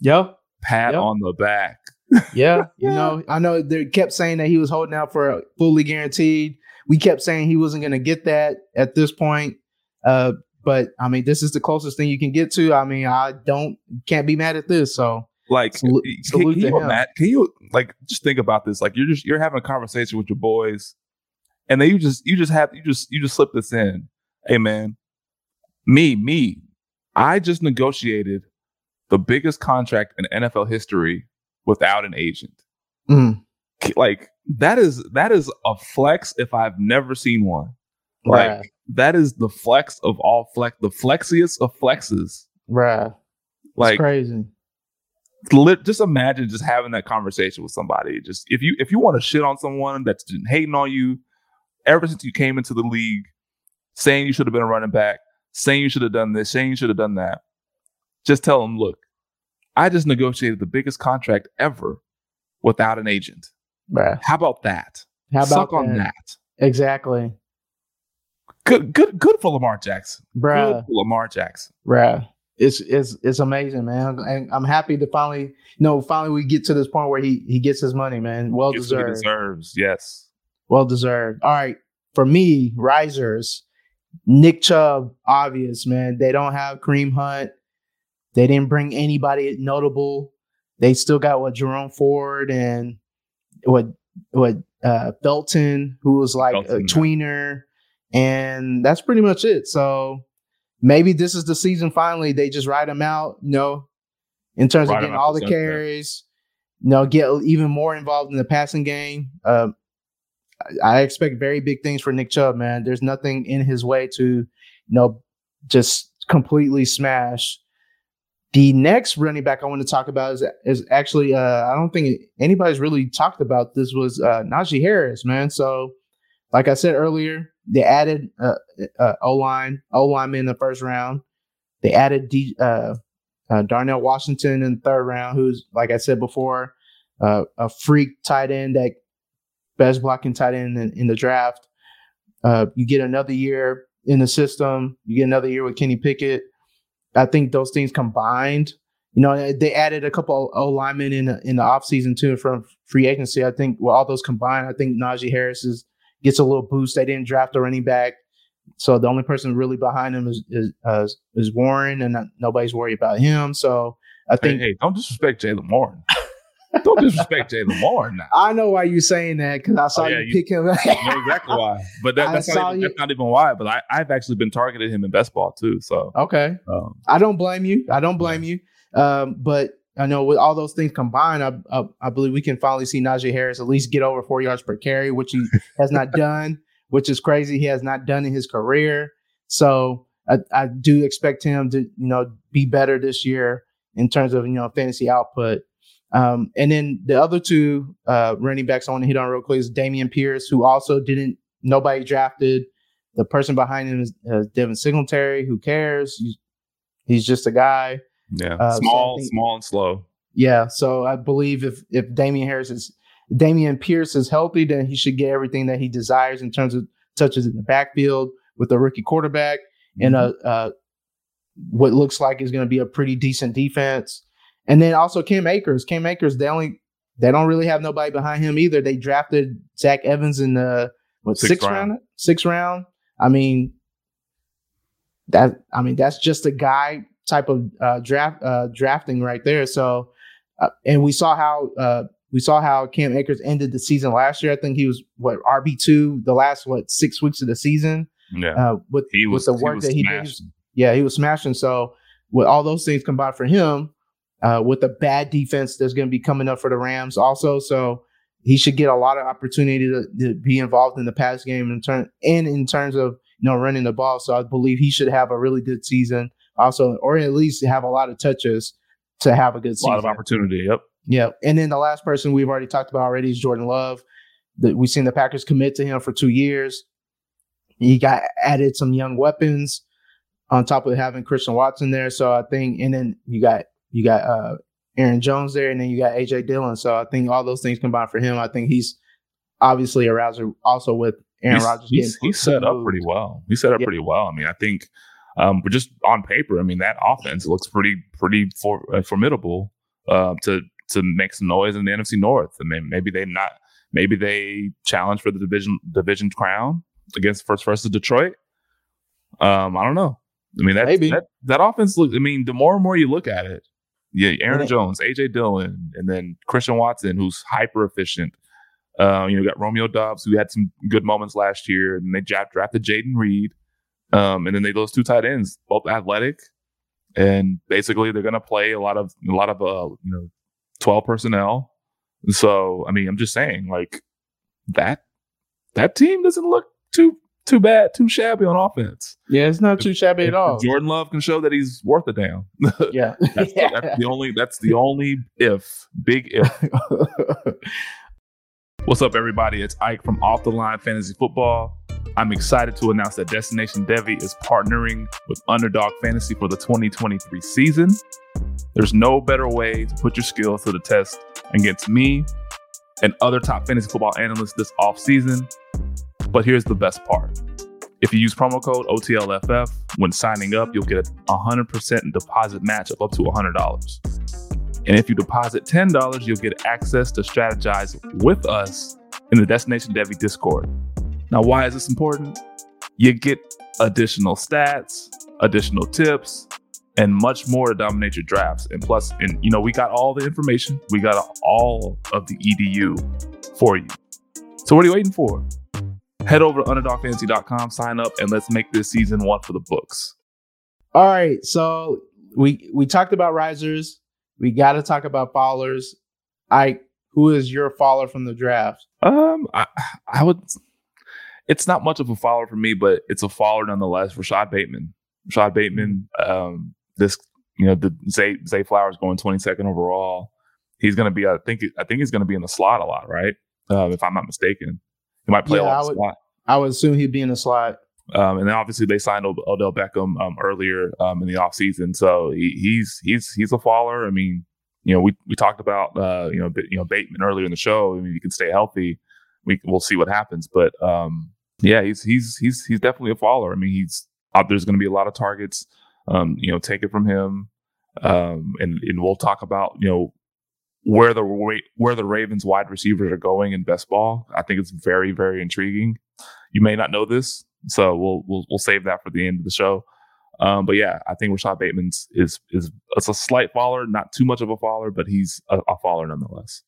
S1: Yep.
S2: Pat yep. on the back
S1: yeah, you know, I know they kept saying that he was holding out for a fully guaranteed. We kept saying he wasn't going to get that at this point. Uh, but I mean, this is the closest thing you can get to. I mean, I don't can't be mad at this. So,
S2: like, salute, can, can, you Matt, can you like just think about this? Like, you're just you're having a conversation with your boys, and then you just you just have you just you just slip this in. Hey, man, me me, I just negotiated the biggest contract in NFL history without an agent.
S1: Mm.
S2: Like that is that is a flex if I've never seen one. Like right. that is the flex of all flex, the flexiest of flexes.
S1: Right.
S2: Like
S1: crazy.
S2: just imagine just having that conversation with somebody. Just if you if you want to shit on someone that's been hating on you ever since you came into the league, saying you should have been a running back, saying you should have done this, saying you should have done that. Just tell them, look, I just negotiated the biggest contract ever without an agent.
S1: Bruh.
S2: How about that?
S1: How about
S2: Suck
S1: that?
S2: on that?
S1: Exactly.
S2: Good, good, good for Lamar Jackson.
S1: Bruh.
S2: Good for Lamar Jackson.
S1: Bruh. It's it's it's amazing, man. And I'm happy to finally, you know, finally we get to this point where he he gets his money, man. Well deserved.
S2: deserves, yes.
S1: Well deserved. All right. For me, risers, Nick Chubb, obvious, man. They don't have Kareem Hunt. They didn't bring anybody notable. They still got what Jerome Ford and what what uh, Felton, who was like Felton, a tweener, and that's pretty much it. So maybe this is the season. Finally, they just ride him out. You know, in terms of getting all the carries. You know, get even more involved in the passing game. Uh, I expect very big things for Nick Chubb, man. There's nothing in his way to, you know, just completely smash the next running back I want to talk about is is actually uh, I don't think anybody's really talked about this was uh, Najee Harris, man. So, like I said earlier, they added uh, uh, O line O lineman in the first round. They added D, uh, uh, Darnell Washington in the third round, who's like I said before, uh, a freak tight end that best blocking tight end in, in the draft. Uh, you get another year in the system. You get another year with Kenny Pickett. I think those things combined, you know, they added a couple of linemen in the, in the offseason too in from free agency. I think with all those combined, I think Najee Harris is, gets a little boost. They didn't draft a running back. So the only person really behind him is is, uh, is Warren, and nobody's worried about him. So I think,
S2: hey, hey don't disrespect Jaylen Warren. don't disrespect Jaylen Warren. Now.
S1: I know why you're saying that because I saw oh, yeah, you, you pick him.
S2: know exactly why, but that, that's, not even, that's, not even, why. But I, I've actually been targeting him in best ball too. So
S1: okay, um, I don't blame you. I don't blame you. Um, but I know with all those things combined, I, I, I believe we can finally see Najee Harris at least get over four yards per carry, which he has not done which is crazy. He has not done in his career. So I, I do expect him to, you know, be better this year in terms of, you know, fantasy output. Um, and then the other two uh, running backs I want to hit on real quick is Dameon Pierce, who also didn't, nobody drafted. The person behind him is uh, Devin Singletary. Who cares? He's, he's just a guy.
S2: Yeah, uh, small, so think, small and slow.
S1: Yeah, so I believe if if Damien Harris is Dameon Pierce is healthy, then he should get everything that he desires in terms of touches in the backfield with a rookie quarterback mm-hmm. and a, a, what looks like is going to be a pretty decent defense. And then also Cam Akers. Cam Akers, they only they don't really have nobody behind him either. They drafted Zach Evans in the what sixth, sixth round. round, sixth round. I mean, that I mean that's just a guy type of uh, draft uh, drafting right there. So, uh, and we saw how uh, we saw how Cam Akers ended the season last year. I think he was what RB two the last what six weeks of the season.
S2: Yeah, uh,
S1: with he was, with the work that he did. Yeah, he was smashing. So with all those things combined for him, uh, with the bad defense that's going to be coming up for the Rams also, so he should get a lot of opportunity to, to be involved in the pass game in turn and in terms of you know running the ball. So I believe he should have a really good season also, or at least have a lot of touches to have a good season.
S2: A lot of opportunity. Yep.
S1: Yeah. And then the last person we've already talked about already is Jordan Love. That we've seen the Packers commit to him for two years. He got added some young weapons on top of having Christian Watson there. So I think, and then you got you got uh, Aaron Jones there, and then you got AJ Dillon. So I think all those things combined for him. I think he's obviously a rouser also with Aaron Rodgers.
S2: He's, he's set up pretty well. He set up pretty well. I mean, I think, um, but just on paper, I mean, that offense looks pretty pretty for, uh, formidable uh, to to make some noise in the NFC North. I mean, maybe they not, maybe they challenge for the division division crown against first versus Detroit. Um, I don't know. I mean, that that that offense looks. I mean, the more and more you look at it, yeah, Aaron yeah. Jones, AJ Dillon, and then Christian Watson, who's hyper efficient. Uh, you know, got Romeo Doubs, who had some good moments last year, and they drafted Jayden Reed. Um, and then they those two tight ends, both athletic, and basically they're going to play a lot of a lot of uh, you know 12 personnel. So, I mean, I'm just saying, like that that team doesn't look too too bad, too shabby on offense.
S1: Yeah, it's not too shabby if, at all.
S2: Jordan Love can show that he's worth a damn.
S1: Yeah.
S2: that's, yeah. that's the only that's the only if, big if. What's up, everybody? It's Ike from Off the Line Fantasy Football. I'm excited to announce that Destination Devy is partnering with Underdog Fantasy for the 2023 season. There's no better way to put your skills to the test against me and other top fantasy football analysts this offseason. But here's the best part. If you use promo code OTLFF when signing up, you'll get a 100% deposit match of up to $100. And if you deposit $10, you'll get access to strategize with us in the Destination Devy Discord. Now, why is this important? You get additional stats, additional tips, and much more to dominate your drafts. And plus, and you know, we got all the information, we got all of the EDU for you. So what are you waiting for? Head over to underdogfantasy.com, sign up, and let's make this season one for the books.
S1: All right. So we we talked about risers. We got to talk about fallers. I who is your faller from the draft?
S2: Um, I I would. It's not much of a follower for me, but it's a follower nonetheless. Rashod Bateman. Rashod Bateman. Um, this you know the Zay Zay Flowers going 22nd overall. He's going to be I think I think he's going to be in the slot a lot, right? Uh, if I'm not mistaken, he might play yeah, a I
S1: would,
S2: slot.
S1: I would assume he'd be in the slot.
S2: Um, and then obviously they signed Odell Beckham um, earlier um, in the offseason. So he, he's he's he's a faller. I mean, you know, we we talked about uh, you know you know Bateman earlier in the show. I mean, he can stay healthy. We we'll see what happens, but um, yeah, he's he's he's he's definitely a faller. I mean, he's out. There's going to be a lot of targets. Um, you know, take it from him. Um, and and we'll talk about you know where the where the Ravens wide receivers are going in best ball. I think it's very very intriguing. You may not know this, so we'll we'll we'll save that for the end of the show. Um, but yeah, I think Rashod Bateman's is is it's a slight faller, not too much of a faller, but he's a, a faller nonetheless.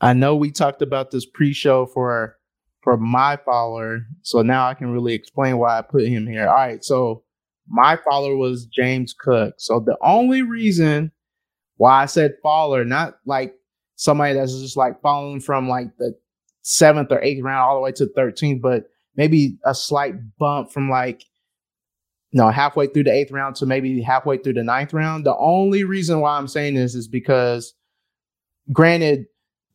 S1: I know we talked about this pre-show for for my follower, so now I can really explain why I put him here. All right, so my follower was James Cook. So the only reason why I said faller, not like somebody that's just like falling from like the seventh or eighth round all the way to 13th, but maybe a slight bump from like you know halfway through the eighth round to maybe halfway through the ninth round. The only reason why I'm saying this is because, granted,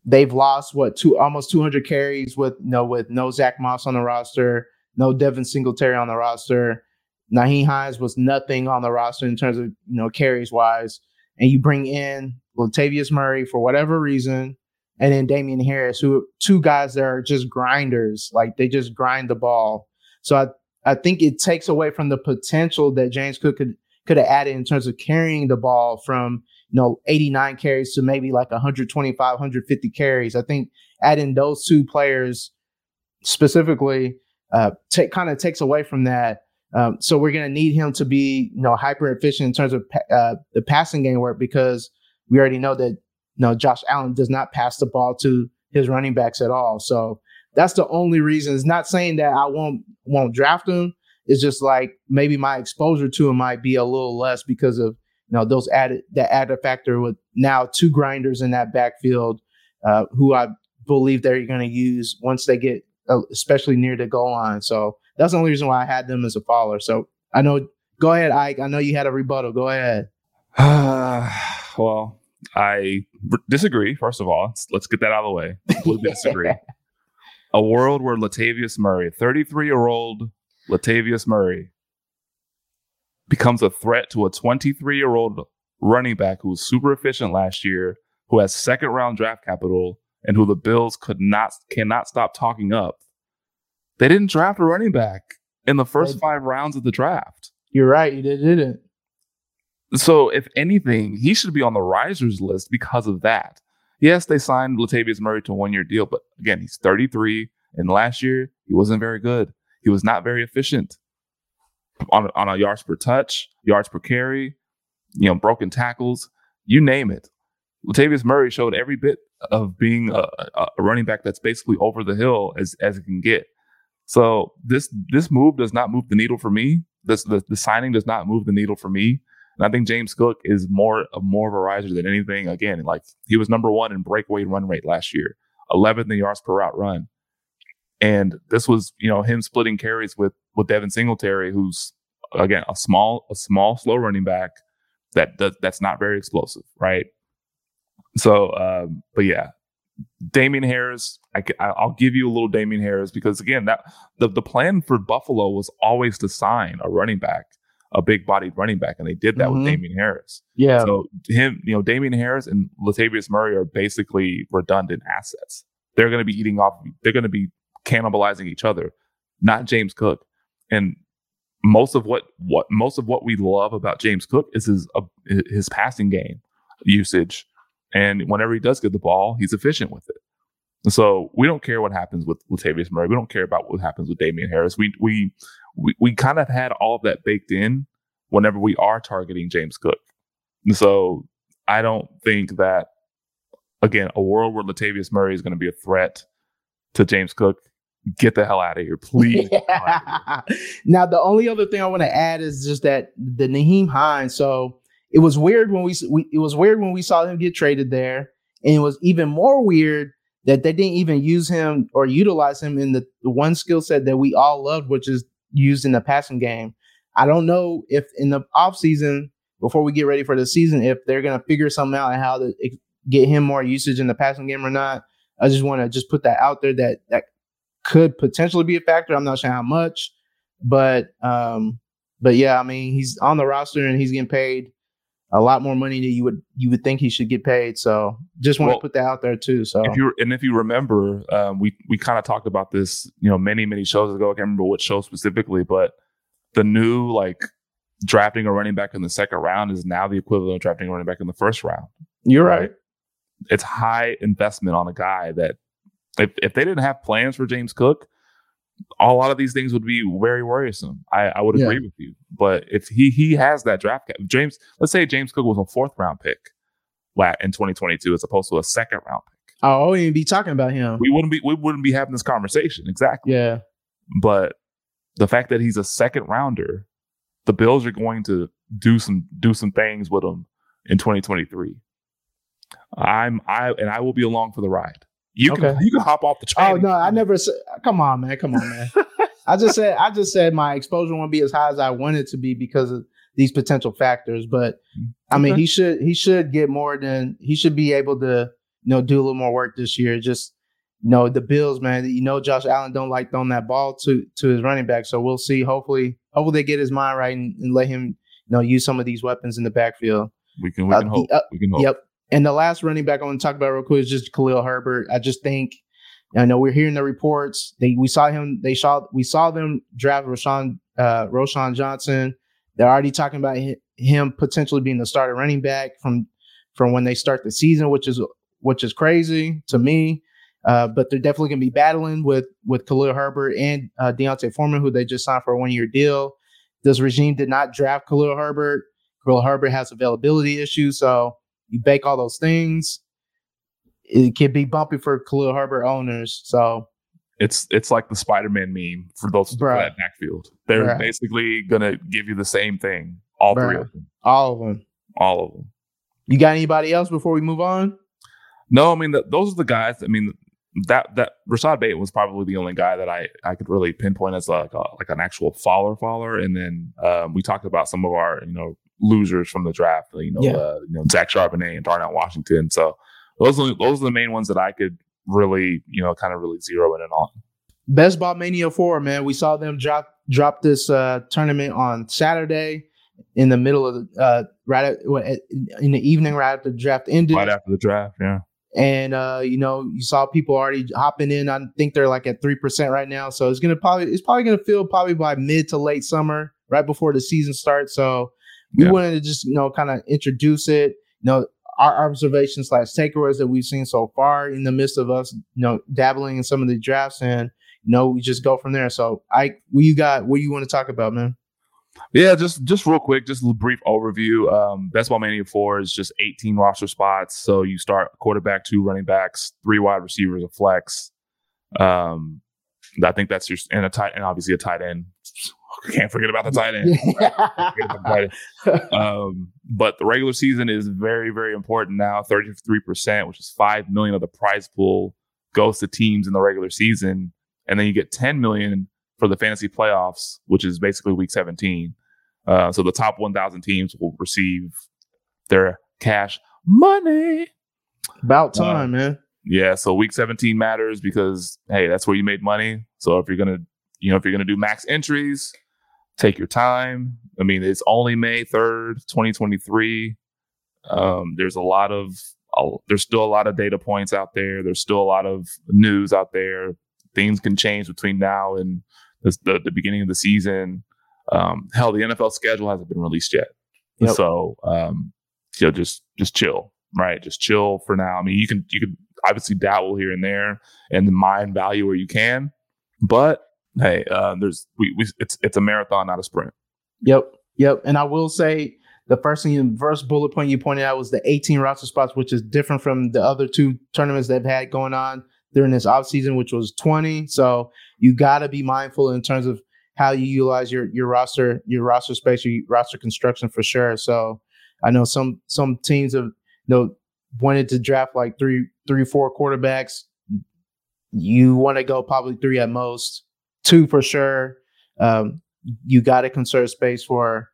S1: they've lost what two almost 200 carries with you no know, with no Zach Moss on the roster, no Devin Singletary on the roster. Nyheim Hines was nothing on the roster in terms of you know carries wise, and you bring in Latavius Murray for whatever reason, and then Damien Harris, who two guys that are just grinders, like they just grind the ball. So I I think it takes away from the potential that James Cook could could have added in terms of carrying the ball from you know 89 carries to maybe like 125 150 carries. I think adding those two players specifically uh, take kind of takes away from that. Um, so we're going to need him to be you know hyper efficient in terms of uh, the passing game work because we already know that you know Josh Allen does not pass the ball to his running backs at all. So that's the only reason. It's not saying that I won't won't draft him. It's just like maybe my exposure to him might be a little less because of you know those added that added factor with now two grinders in that backfield, uh, who I believe they're going to use once they get uh, especially near the goal line. So that's the only reason why I had them as a follower. So I know. Go ahead, Ike. I know you had a rebuttal. Go ahead.
S2: Uh, well, I disagree. First of all, let's, let's get that out of the way. Completely disagree. a world where Latavius Murray, 33 year old Latavius Murray, becomes a threat to a 23 year old running back who was super efficient last year, who has second round draft capital, and who the Bills could not cannot stop talking up. They didn't draft a running back in the first five rounds of the draft.
S1: You're right, they didn't.
S2: So, if anything, he should be on the risers list because of that. Yes, they signed Latavius Murray to a one year deal, but again, he's 33. And last year, he wasn't very good. He was not very efficient on, on a yards per touch, yards per carry, you know, broken tackles, you name it. Latavius Murray showed every bit of being a, a, running back that's basically over the hill as, as it can get. So this this move does not move the needle for me. This the, the signing does not move the needle for me. And I think James Cook is more more of a riser than anything. Again, like he was number one in breakaway run rate last year, 11th in yards per route run. And this was, you know, him splitting carries with with Devin Singletary, who's again a small, a small, slow running back that that's not very explosive, right? So, um, but yeah, Damien Harris, I, I'll give you a little Damien Harris because again, that the the plan for Buffalo was always to sign a running back a big bodied running back, and they did that mm-hmm. with Damien Harris.
S1: Yeah.
S2: So him, you know, Damien Harris and Latavius Murray are basically redundant assets. They're going to be eating off. They're going to be cannibalizing each other, not James Cook. And most of what what most of what we love about James Cook is his uh, his passing game usage, and whenever he does get the ball, he's efficient with it. So we don't care what happens with Latavius Murray. We don't care about what happens with Damien Harris. We we we, we kind of had all of that baked in whenever we are targeting James Cook. And so I don't think that again, a world where Latavius Murray is going to be a threat to James Cook. Get the hell out of here, please. Yeah.
S1: now, the only other thing I want to add is just that the Nyheim Hines. So it was weird when we, we it was weird when we saw him get traded there, and it was even more weird that they didn't even use him or utilize him in the, the one skill set that we all loved, which is used in the passing game. I don't know if in the offseason, before we get ready for the season, if they're going to figure something out and how to get him more usage in the passing game or not. I just want to just put that out there that that could potentially be a factor. I'm not sure how much, but um, but yeah, I mean he's on the roster and he's getting paid a lot more money than you would you would think he should get paid. So just want
S2: Well,
S1: to put that out there too. So
S2: If you and if you remember, um, we we kind of talked about this, you know, many many shows ago. I can't remember what show specifically, but the new like drafting a running back in the second round is now the equivalent of drafting a running back in the first round.
S1: you're right.
S2: It's high investment on a guy that if if they didn't have plans for James Cook, a lot of these things would be very worrisome. I, I would
S1: Yeah.
S2: agree with you. But if he he has that draft cap, James, let's say James Cook was a fourth round pick in 2022 as opposed to a second round pick.
S1: I even be talking about him.
S2: We wouldn't be we wouldn't be having this conversation exactly.
S1: Yeah.
S2: But the fact that he's a second rounder, the Bills are going to do some do some things with him in 2023. I'm I and I will be along for the ride. You can you can hop off the train.
S1: Oh no, I never said. Come on, man. Come on, man. I just said. I just said my exposure won't be as high as I want it to be because of these potential factors. But I mean,
S2: Okay.
S1: he should he should get more than he should be able to you know do a little more work this year. Just you know the Bills, man. You know Josh Allen don't like throwing that ball to to his running back. So we'll see. Hopefully, hopefully they get his mind right and, and let him you know use some of these weapons in the backfield.
S2: We can we
S1: Uh,
S2: can
S1: the-
S2: hope.
S1: uh,
S2: we can hope.
S1: Yep. And the last running back I want to talk about real quick is just Khalil Herbert. I just think I know we're hearing the reports. They we saw him. They saw we saw them draft Rashawn uh, Roschon Johnson. They're already talking about him potentially being the starter running back from from when they start the season, which is which is crazy to me. Uh, but they're definitely going to be battling with with Khalil Herbert and uh, D'Onta Foreman, who they just signed for a one year deal. This regime did not draft Khalil Herbert. Khalil Herbert has availability issues, so you bake all those things. It can be bumpy for Khalil Herbert owners. So
S2: It's it's like the Spider-Man meme for those for
S1: Bruh.
S2: that backfield. They're
S1: Bruh.
S2: basically gonna give you the same thing. All three of them.
S1: all of them.
S2: All of them.
S1: You got anybody else before we move on?
S2: No, I mean th those are the guys. I mean that that Rashod Bateman was probably the only guy that I I could really pinpoint as like a, like an actual follower follower. And then um, we talked about some of our you know losers from the draft. You know,
S1: Yeah.
S2: uh, you know Zach Charbonnet and Darnell Washington. So those are those are the main ones that I could really you know kind of really zero in on.
S1: Best Ball Mania 4, man. We saw them drop drop this uh, tournament on Saturday in the middle of the uh, right at, at- in the evening right after the draft ended.
S2: Right after the draft, yeah.
S1: and uh, you know, you saw people already hopping in. I think they're like at three percent right now. So it's gonna probably it's probably gonna feel probably by mid to late summer, right before the season starts. So we
S2: Yeah.
S1: wanted to just you know kind of introduce it. You know, our observations slash takeaways that we've seen so far in the midst of us, you know, dabbling in some of the drafts, and you know, we just go from there. So I, what you got? What you want to talk about, man?
S2: Yeah, just just real quick, just a brief overview. Um, Best Ball Mania Four is just 18 roster spots. So you start quarterback, two running backs, three wide receivers, a flex. Um, I think that's your and a tight and obviously a tight end. Can't forget about the tight end. Forget the tight end. um, but the regular season is very, very important now. 33%, which is 5 million of the prize pool goes to teams in the regular season. And then you get 10 million for the fantasy playoffs, which is basically week 17. Uh, so the top 1,000 teams will receive their cash money.
S1: About time, man.
S2: Yeah, so week 17 matters because hey, that's where you made money. So if you're gonna, you know, if you're gonna do max entries, take your time. I mean, it's only May 3rd, 2023. Um, there's a lot of uh, there's still a lot of data points out there. There's still a lot of news out there. Things can change between now and the, the, the beginning of the season. Um, hell, the NFL schedule hasn't been released yet.
S1: Yep.
S2: So, um, you know, just just chill, right? Just chill for now. I mean, you can you can obviously dabble here and there and mine value where you can, but hey, uh, there's we, we it's it's a marathon, not a sprint.
S1: Yep, yep. And I will say the first thing, you, first bullet point you pointed out was the 18 roster spots, which is different from the other two tournaments they've had going on during this off season, which was 20. So you got to be mindful in terms of how you utilize your your roster, your roster space, your roster construction for sure. So I know some some teams have you know wanted to draft like three three four quarterbacks. You want to go probably three at most, two for sure. Um, you got to conserve space for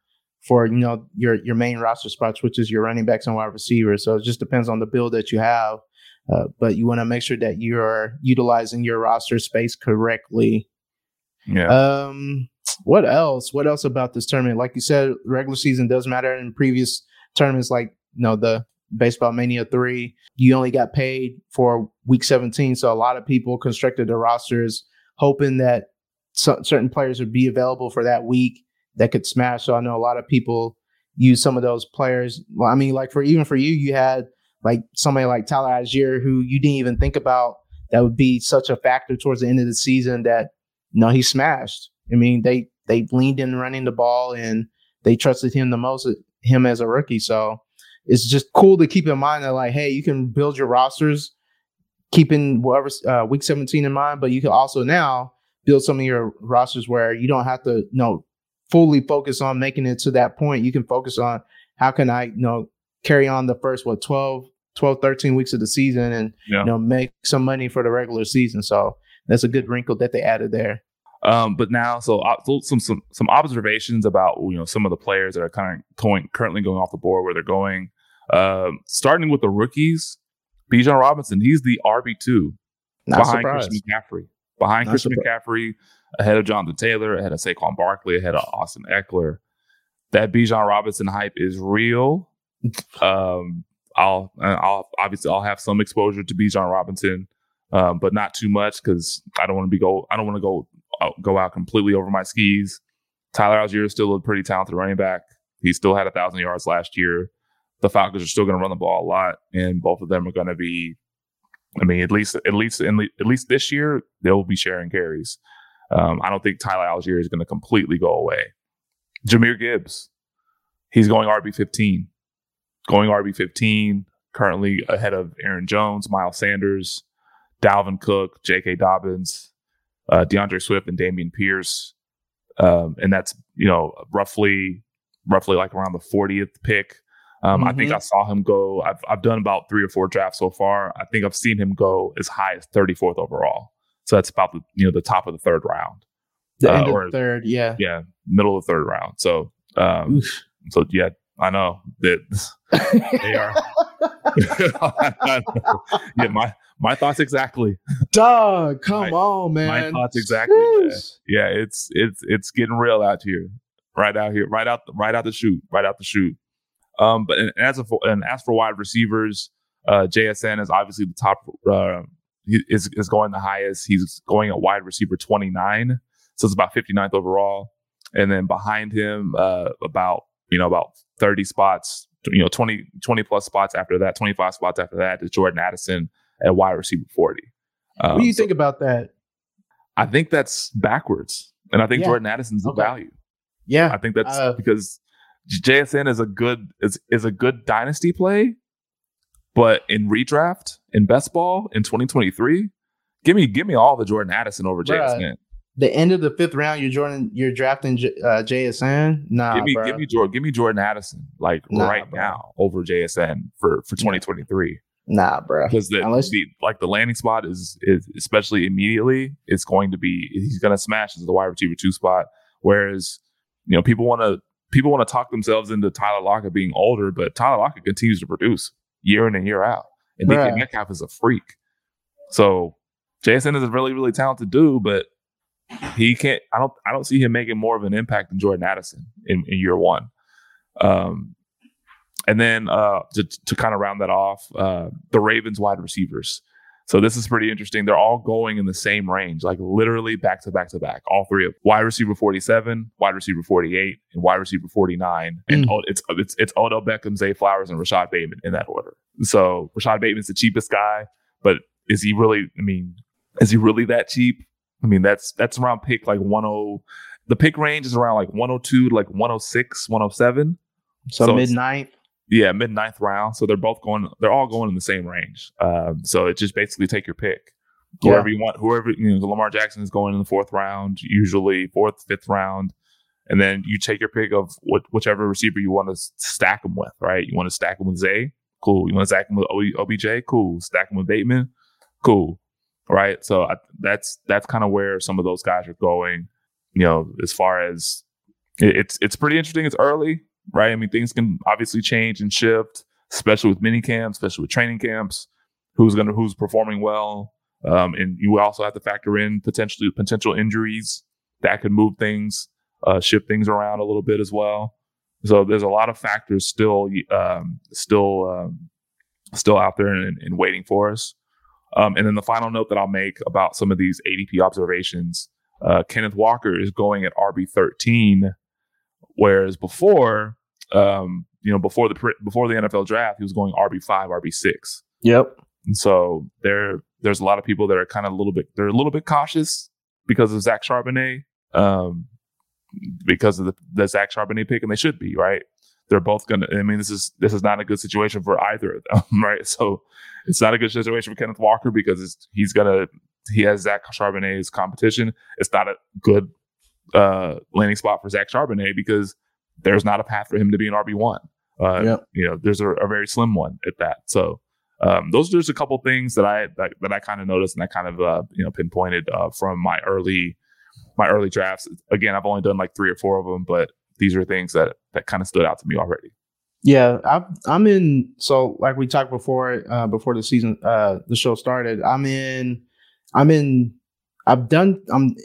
S1: for you know your your main roster spots, which is your running backs and wide receivers. So it just depends on the build that you have, uh, but you want to make sure that you are utilizing your roster space correctly.
S2: Yeah,
S1: Um, what else? What else about this tournament? Like you said, regular season does matter. In previous tournaments like you know the Best Ball Mania three, you only got paid for week 17. So a lot of people constructed their rosters hoping that certain players would be available for that week that could smash. So I know a lot of people use some of those players. Well, I mean, like for even for you, you had like somebody like Tyler Allgeier who you didn't even think about that would be such a factor towards the end of the season that you know he smashed. I mean, they they leaned in running the ball and they trusted him the most him as a rookie. So it's just cool to keep in mind that like, hey, you can build your rosters keeping whatever uh, week 17 in mind, but you can also now build some of your rosters where you don't have to you know fully focus on making it to that point. You can focus on how can I, you know, carry on the first what 12 12 13 weeks of the season and yeah. you know make some money for the regular season. So that's a good wrinkle that they added there.
S2: Um, but now, so, uh, some some some observations about you know some of the players that are kind of going, currently going off the board where they're going. Um, starting with the rookies, Bijan Robinson, he's the RB two behind surprised. Christian McCaffrey. Behind Not Christian surprised. McCaffrey, ahead of Jonathan Taylor, ahead of Saquon Barkley, ahead of Austin Ekeler. That Bijan Robinson hype is real. Um, I'll I'll obviously I'll have some exposure to Bijan Robinson, um, but not too much because I don't want to be go I don't want to go out, go out completely over my skis. Tyler Allgeier is still a pretty talented running back. He still had a thousand yards last year. The Falcons are still going to run the ball a lot, and both of them are going to be. I mean, at least at least in at least this year they'll be sharing carries. Um, I don't think Tyler Allgeier is going to completely go away. Jahmyr Gibbs, he's going RB fifteen, going RB fifteen. Currently ahead of Aaron Jones, Miles Sanders, Dalvin Cook, J.K. Dobbins, uh, D'Andre Swift and Dameon Pierce, um, and that's you know roughly roughly like around the 40th pick. Um, mm-hmm. I think mm-hmm. I saw him go. I've I've done about three or four drafts so far. I think I've seen him go as high as 34th overall. So that's about the you know the top of the third round.
S1: The uh, end of the third, yeah,
S2: yeah, middle of the third round. So, um, so yeah, I know that they are. yeah, my my thoughts exactly.
S1: Dog, come my, on, man.
S2: My thoughts exactly. Yeah, it's it's it's getting real out here, right out here, right out right out the shoot, right out the shoot. Um, but and as a and as for wide receivers, uh, JSN is obviously the top. Uh, is is going the highest. He's going at wide receiver twenty nine, so it's about 59th overall. And then behind him, uh, about you know about 30 spots, you know 20 20 plus spots after that, 25 spots after that is Jordan Addison at wide receiver 40.
S1: Um, what do you so think about that?
S2: I think that's backwards. And I think yeah. Jordan Addison's okay. the value.
S1: Yeah.
S2: I think that's uh, because JSN is a good is is a good dynasty play, but in redraft in best ball in 2023, give me give me all the Jordan Addison over JSN.
S1: The end of the fifth round, you're Jordan, you're drafting J, uh, JSN. Nah,
S2: give me
S1: bro.
S2: give me Jordan, give me Jordan Addison like nah, right bro. now over JSN for for 2023.
S1: Nah, bro.
S2: Because the, Unless- the, like the landing spot is is especially immediately, it's going to be he's going to smash as the wide receiver two spot. Whereas you know people want to people want to talk themselves into Tyler Lockett being older, but Tyler Lockett continues to produce year in and year out, and DK Metcalf is a freak. So Jason is a really really talented dude, but he can't. I don't. I don't see him making more of an impact than Jordan Addison in, in year one. Um, and then uh, to, to kind of round that off, uh, the Ravens wide receivers. So this is pretty interesting. They're all going in the same range, like literally back to back to back. All three of wide receiver 47, wide receiver 48, and wide receiver 49. And mm. it's it's it's Odell Beckham, Zay Flowers, and Rashod Bateman in that order. So Rashod Bateman's the cheapest guy, but is he really? I mean, is he really that cheap? I mean, that's that's around pick like 10. The pick range is around like 102 to like 106, 107.
S1: So, so mid ninth.
S2: Yeah, mid ninth round. So they're both going. They're all going in the same range. Um, so it just basically take your pick. Whoever yeah. you want, whoever you know, Lamar Jackson is going in the fourth round, usually fourth, fifth round, and then you take your pick of what whichever receiver you want to stack them with. Right? You want to stack them with Zay, cool. You want to stack them with OBJ, cool. Stack them with Bateman, cool. Right? So I, that's that's kind of where some of those guys are going. You know, as far as it, it's it's pretty interesting. It's early right? I mean, things can obviously change and shift, especially with mini camps, especially with training camps. Who's gonna who's performing well, um, and you also have to factor in potentially potential injuries that could move things, uh, shift things around a little bit as well. So there's a lot of factors still um, still um, still out there and, and waiting for us. Um, and then the final note that I'll make about some of these ADP observations: uh, Kenneth Walker is going at RB 13, whereas before, um, you know, before the before the NFL draft, he was going RB 5, RB 6.
S1: Yep.
S2: And so there there's a lot of people that are kind of a little bit they're a little bit cautious because of Zach Charbonnet, um, because of the, the Zach Charbonnet pick, and they should be right. They're both gonna. I mean, this is this is not a good situation for either of them, right? So it's not a good situation for Kenneth Walker because he's gonna he has Zach Charbonnet's competition. It's not a good uh, landing spot for Zach Charbonnet because there's not a path for him to be an RB one. Uh, yep. You know, there's a, a, very slim one at that. So um, those are just a couple things that I that, that I kind of noticed and I kind of uh, you know pinpointed uh, from my early my early drafts. Again, I've only done like three or four of them, but these are things that that kind of stood out to me already.
S1: Yeah, I'm I'm in. So like we talked before uh, before the season uh, the show started. I'm in. I'm in. I've done. I'm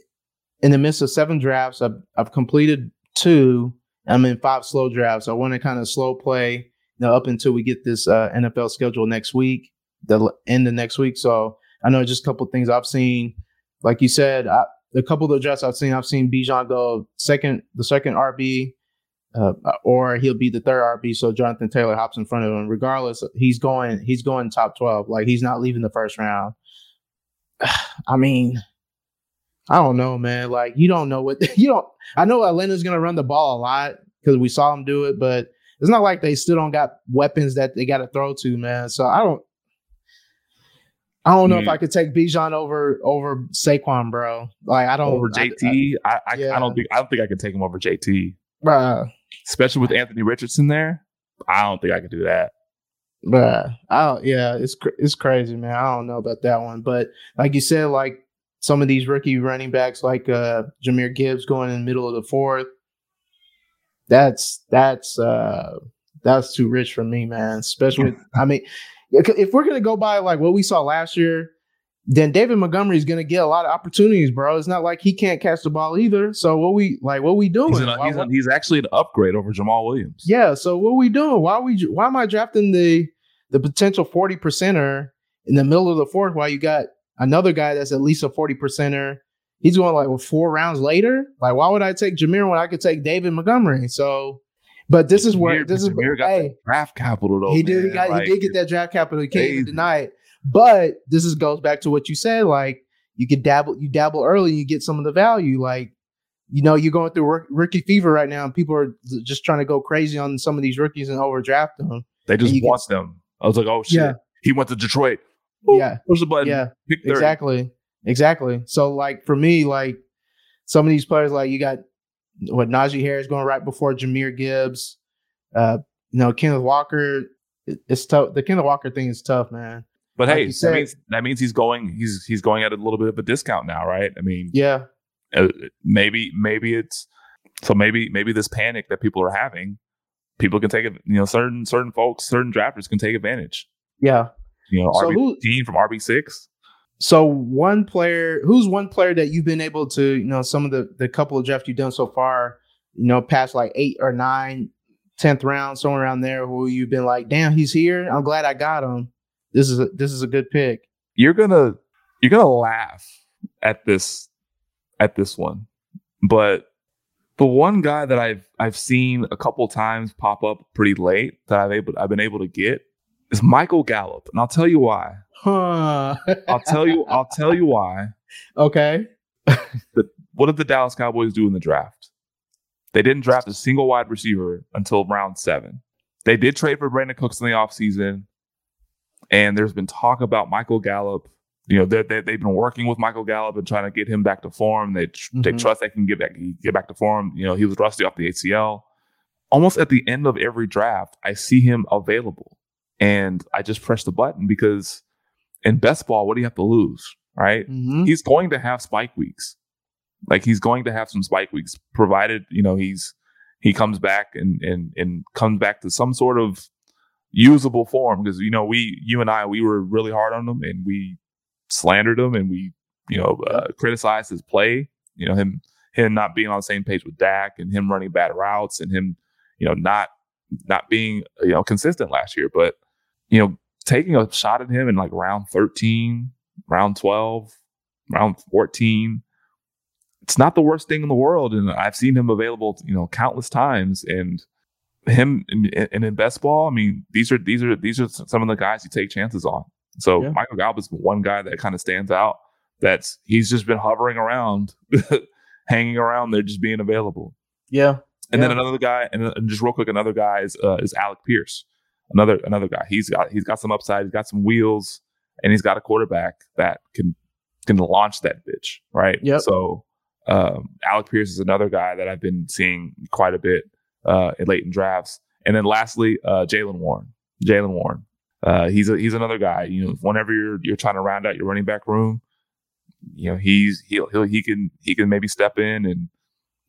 S1: in the midst of seven drafts. I've I've completed two. I'm in five slow drafts. I want to kind of slow play you know, up until we get this uh, NFL schedule next week, the end of next week. So I know just a couple things I've seen. Like you said, I, a couple of the drafts I've seen, I've seen Bijan go second, the second RB, uh, or he'll be the third RB. So Jonathan Taylor hops in front of him. Regardless, he's going, he's going top twelve. Like he's not leaving the first round. I mean, I don't know, man. Like you don't know what you don't. I know Atlanta's gonna run the ball a lot because we saw them do it, but it's not like they still don't got weapons that they got to throw to, man. So I don't. I don't know if I could take Bijan over over Saquon, bro. Like I don't
S2: over JT. I I, I, yeah. I, don't think I don't think I could take him over JT,
S1: bruh.
S2: Especially with Anthony Richardson there, I don't think I could do that.
S1: Bruh, I yeah, it's it's crazy, man. I don't know about that one, but like you said, like some of these rookie running backs, like uh Jahmyr Gibbs, going in the middle of the fourth that's that's uh that's too rich for me, man. Especially, with, I mean, if we're gonna go by like what we saw last year, then David Montgomery is gonna get a lot of opportunities, bro. It's not like he can't catch the ball either. So what we like, what we doing?
S2: He's, an, he's, an, he's actually an upgrade over Jamaal Williams.
S1: Yeah. So what we doing? Why we? Why am I drafting the the potential forty percenter in the middle of the fourth while you got another guy that's at least a forty percenter he's going like well, four rounds later. Like, why would I take Jahmyr when I could take David Montgomery? So, but this is where this
S2: Jahmyr
S1: is
S2: got hey, draft capital though.
S1: He did. He, got, like, he did get that draft capital. He can't even deny it. But this is goes back to what you said. Like, you could dabble. You dabble early, and you get some of the value. Like, you know, you're going through rookie fever right now, and people are just trying to go crazy on some of these rookies and overdraft them.
S2: They just want them. I was like, oh shit, yeah. he went to Detroit.
S1: Yeah,
S2: push the button.
S1: Yeah, exactly. Exactly. So like for me, like some of these players, like you got what Najee Harris going right before Jahmyr Gibbs. Uh, you know, Kenneth Walker. it's tough. The Kenneth Walker thing is tough, man.
S2: But like hey, said, that means that means he's going. He's he's going at a little bit of a discount now, right? I mean,
S1: yeah.
S2: Uh, maybe maybe it's so maybe maybe this panic that people are having, people can take it. You know, certain certain folks, certain drafters can take advantage.
S1: Yeah.
S2: You know, so RB team from RB six.
S1: So one player, who's one player that you've been able to, you know, some of the the couple of drafts you've done so far, you know, past like eight or nine, tenth round, somewhere around there, who you've been like, damn, he's here. I'm glad I got him. This is a, this is a good pick.
S2: You're gonna you're gonna laugh at this at this one, but the one guy that I've I've seen a couple times pop up pretty late that I've able I've been able to get is Michael Gallup, and I'll tell you why.
S1: Huh.
S2: I'll tell you. I'll tell you why.
S1: Okay.
S2: the, what did the Dallas Cowboys do in the draft? They didn't draft a single wide receiver until round seven. They did trade for Brandin Cooks in the offseason. And there's been talk about Michael Gallup. You know, they, they, they've been working with Michael Gallup and trying to get him back to form. They, mm-hmm. they trust they can get back, get back to form. You know, he was rusty off the ACL. Almost at the end of every draft, I see him available. And I just press the button because in best ball, what do you have to lose? Right? Mm-hmm. He's going to have spike weeks. Like he's going to have some spike weeks, provided, you know, he's he comes back and and and comes back to some sort of usable form. Because, you know, we you and I, we were really hard on him and we slandered him and we, you know, uh, criticized his play. You know, him him not being on the same page with Dak and him running bad routes and him you know, not not being you know consistent last year. But you know, taking a shot at him in like round 13, round 12, round 14, it's not the worst thing in the world. And I've seen him available, you know, countless times. And him and in best ball, I mean, these are these are these are some of the guys you take chances on. So yeah. Michael is one guy that kind of stands out. That's he's just been hovering around, hanging around there, just being available.
S1: Yeah.
S2: And
S1: yeah.
S2: then another guy, and, and, just real quick, another guy is uh, is Alec Pierce, another another guy. He's got he's got some upside, he's got some wheels, and he's got a quarterback that can can launch that bitch, right?
S1: Yeah.
S2: So um, Alec Pierce is another guy that I've been seeing quite a bit uh, in late in drafts. And then lastly, uh, Jaylen Warren. Jaylen Warren. Uh, he's a, he's another guy. You know, whenever you're you're trying to round out your running back room, you know he's he'll, he'll he can he can maybe step in and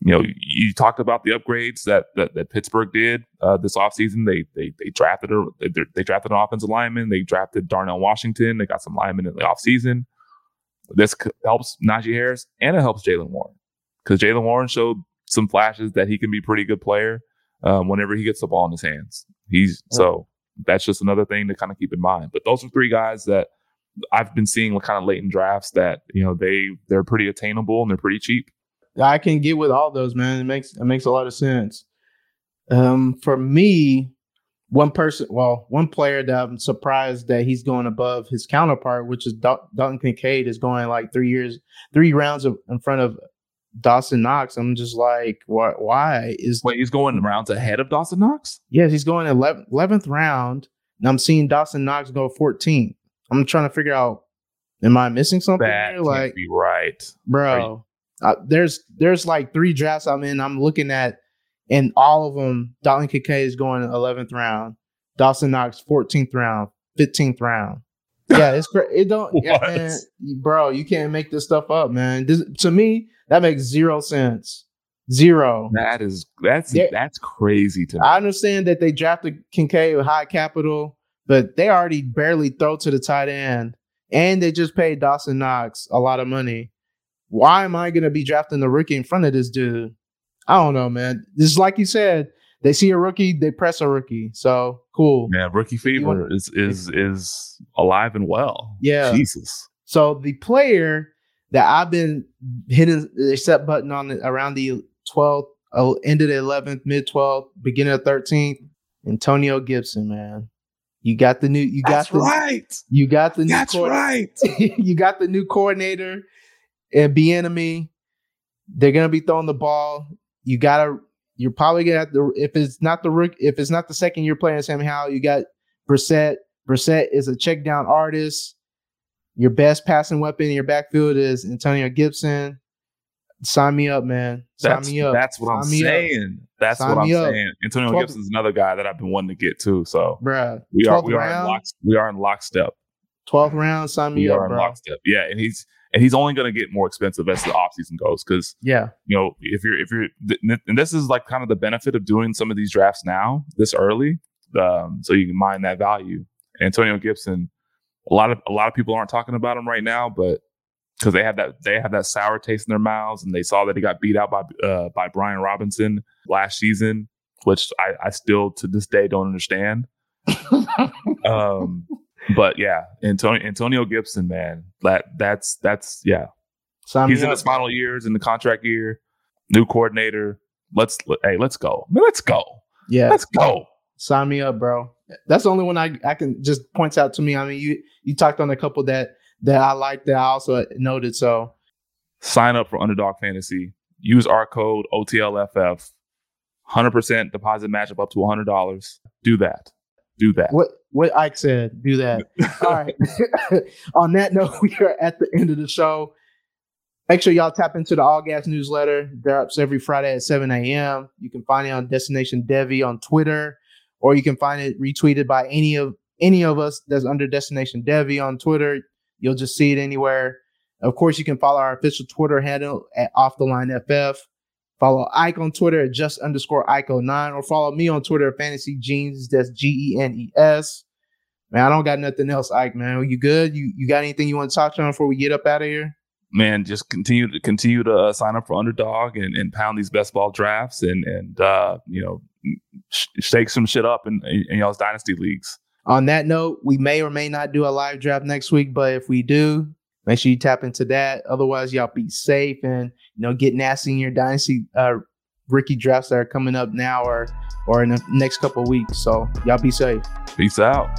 S2: you know you talked about the upgrades that that, that Pittsburgh did uh, this offseason. They they they drafted a they, they drafted an offensive lineman. They drafted Darnell Washington. They got some linemen in the offseason. This helps Najee Harris and it helps Jaylen Warren because Jaylen Warren showed some flashes that he can be a pretty good player um, whenever he gets the ball in his hands. He's so that's just another thing to kind of keep in mind. But those are three guys that I've been seeing kind of late in drafts that you know they they're pretty attainable and they're pretty cheap.
S1: I can get with all those, man. It makes it makes a lot of sense. Um, for me, one person, well, one player that I'm surprised that he's going above his counterpart, which is Dalton Kincaid, is going like three years, three rounds of, in front of Dawson Knox. I'm just like, why? Why is
S2: wait? He's going rounds ahead of Dawson Knox.
S1: Yes, he's going 11th, 11th round, and I'm seeing Dawson Knox go 14. I'm trying to figure out, am I missing something?
S2: That here? Like, be right,
S1: bro. Uh, there's there's like three drafts I'm in. I'm looking at, and all of them, Dalton Kincaid is going 11th round, Dawson Knox 14th round, 15th round. Yeah, it's great. It don't, yeah, man, bro. You can't make this stuff up, man. This, to me, that makes zero sense. Zero.
S2: That is that's They're, that's crazy to me.
S1: I understand that they drafted Kincaid with high capital, but they already barely throw to the tight end, and they just paid Dawson Knox a lot of money. Why am I gonna be drafting the rookie in front of this dude? I don't know, man. This is like you said. They see a rookie, they press a rookie. So cool.
S2: Yeah, rookie fever is is is alive and well.
S1: Yeah.
S2: Jesus.
S1: So the player that I've been hitting the accept button on around the 12th, uh, end of the 11th, mid 12th, beginning of 13th. Antonio Gibson, man. You got the new. You got
S2: That's
S1: the
S2: right.
S1: You got the new.
S2: That's right.
S1: you got the new coordinator and Bieniemy. They're gonna be throwing the ball. You gotta. You're probably gonna have to. If it's not the rook, if it's not the second year playing Sam Howell, you got Brissett. Brissett is a check down artist. Your best passing weapon in your backfield is Antonio Gibson. Sign me up, man. Sign
S2: that's,
S1: me up.
S2: That's what Sign I'm saying. Up. That's Sign what I'm up. saying. Antonio 12, Gibson's another guy that I've been wanting to get too. So,
S1: bruh,
S2: we are we are in lock, we are in lockstep.
S1: Twelfth round, sign me
S2: we
S1: up,
S2: are in
S1: bro.
S2: lockstep. Yeah, and he's and he's only going to get more expensive as the offseason goes because
S1: yeah,
S2: you know if you're if you're and this is like kind of the benefit of doing some of these drafts now this early, um, so you can mine that value. Antonio Gibson a lot of a lot of people aren't talking about him right now, but because they have that they have that sour taste in their mouths, and they saw that he got beat out by uh, by Brian Robinson last season, which I, I still to this day don't understand. um, but yeah, Antonio Antonio Gibson, man, that that's that's yeah. Sign He's in his final years in the contract year, new coordinator. Let's hey, let's go, let's go.
S1: Yeah,
S2: let's go.
S1: Sign me up, bro. That's the only one I, I can just points out to me. I mean, you you talked on a couple that that I like that I also noted. So
S2: sign up for Underdog Fantasy. Use our code OTLFF. Hundred percent deposit matchup up to hundred dollars. Do that. Do that.
S1: What what Ike said. Do that. All right. on that note, we are at the end of the show. Make sure y'all tap into the All Gas newsletter. They're up every Friday at 7 a.m. You can find it on Destination Devy on Twitter or you can find it retweeted by any of any of us that's under Destination Devy on Twitter. You'll just see it anywhere. Of course, you can follow our official Twitter handle at Off the Line FF. Follow Ike on Twitter at just underscore Ike09 or follow me on Twitter at Fantasy Genes. That's G E N E S. Man, I don't got nothing else, Ike, man. Are you good? You you got anything you want to talk on before we get up out of here?
S2: man, just continue to continue to uh, sign up for Underdog and, and pound these best ball drafts and and uh, you know sh- shake some shit up in, in y'all's dynasty leagues.
S1: On that note, we may or may not do a live draft next week, but if we do, make sure you tap into that. Otherwise, y'all be safe and you know get nasty in your dynasty uh, rookie drafts that are coming up now or or in the next couple weeks. So y'all be safe.
S2: Peace out.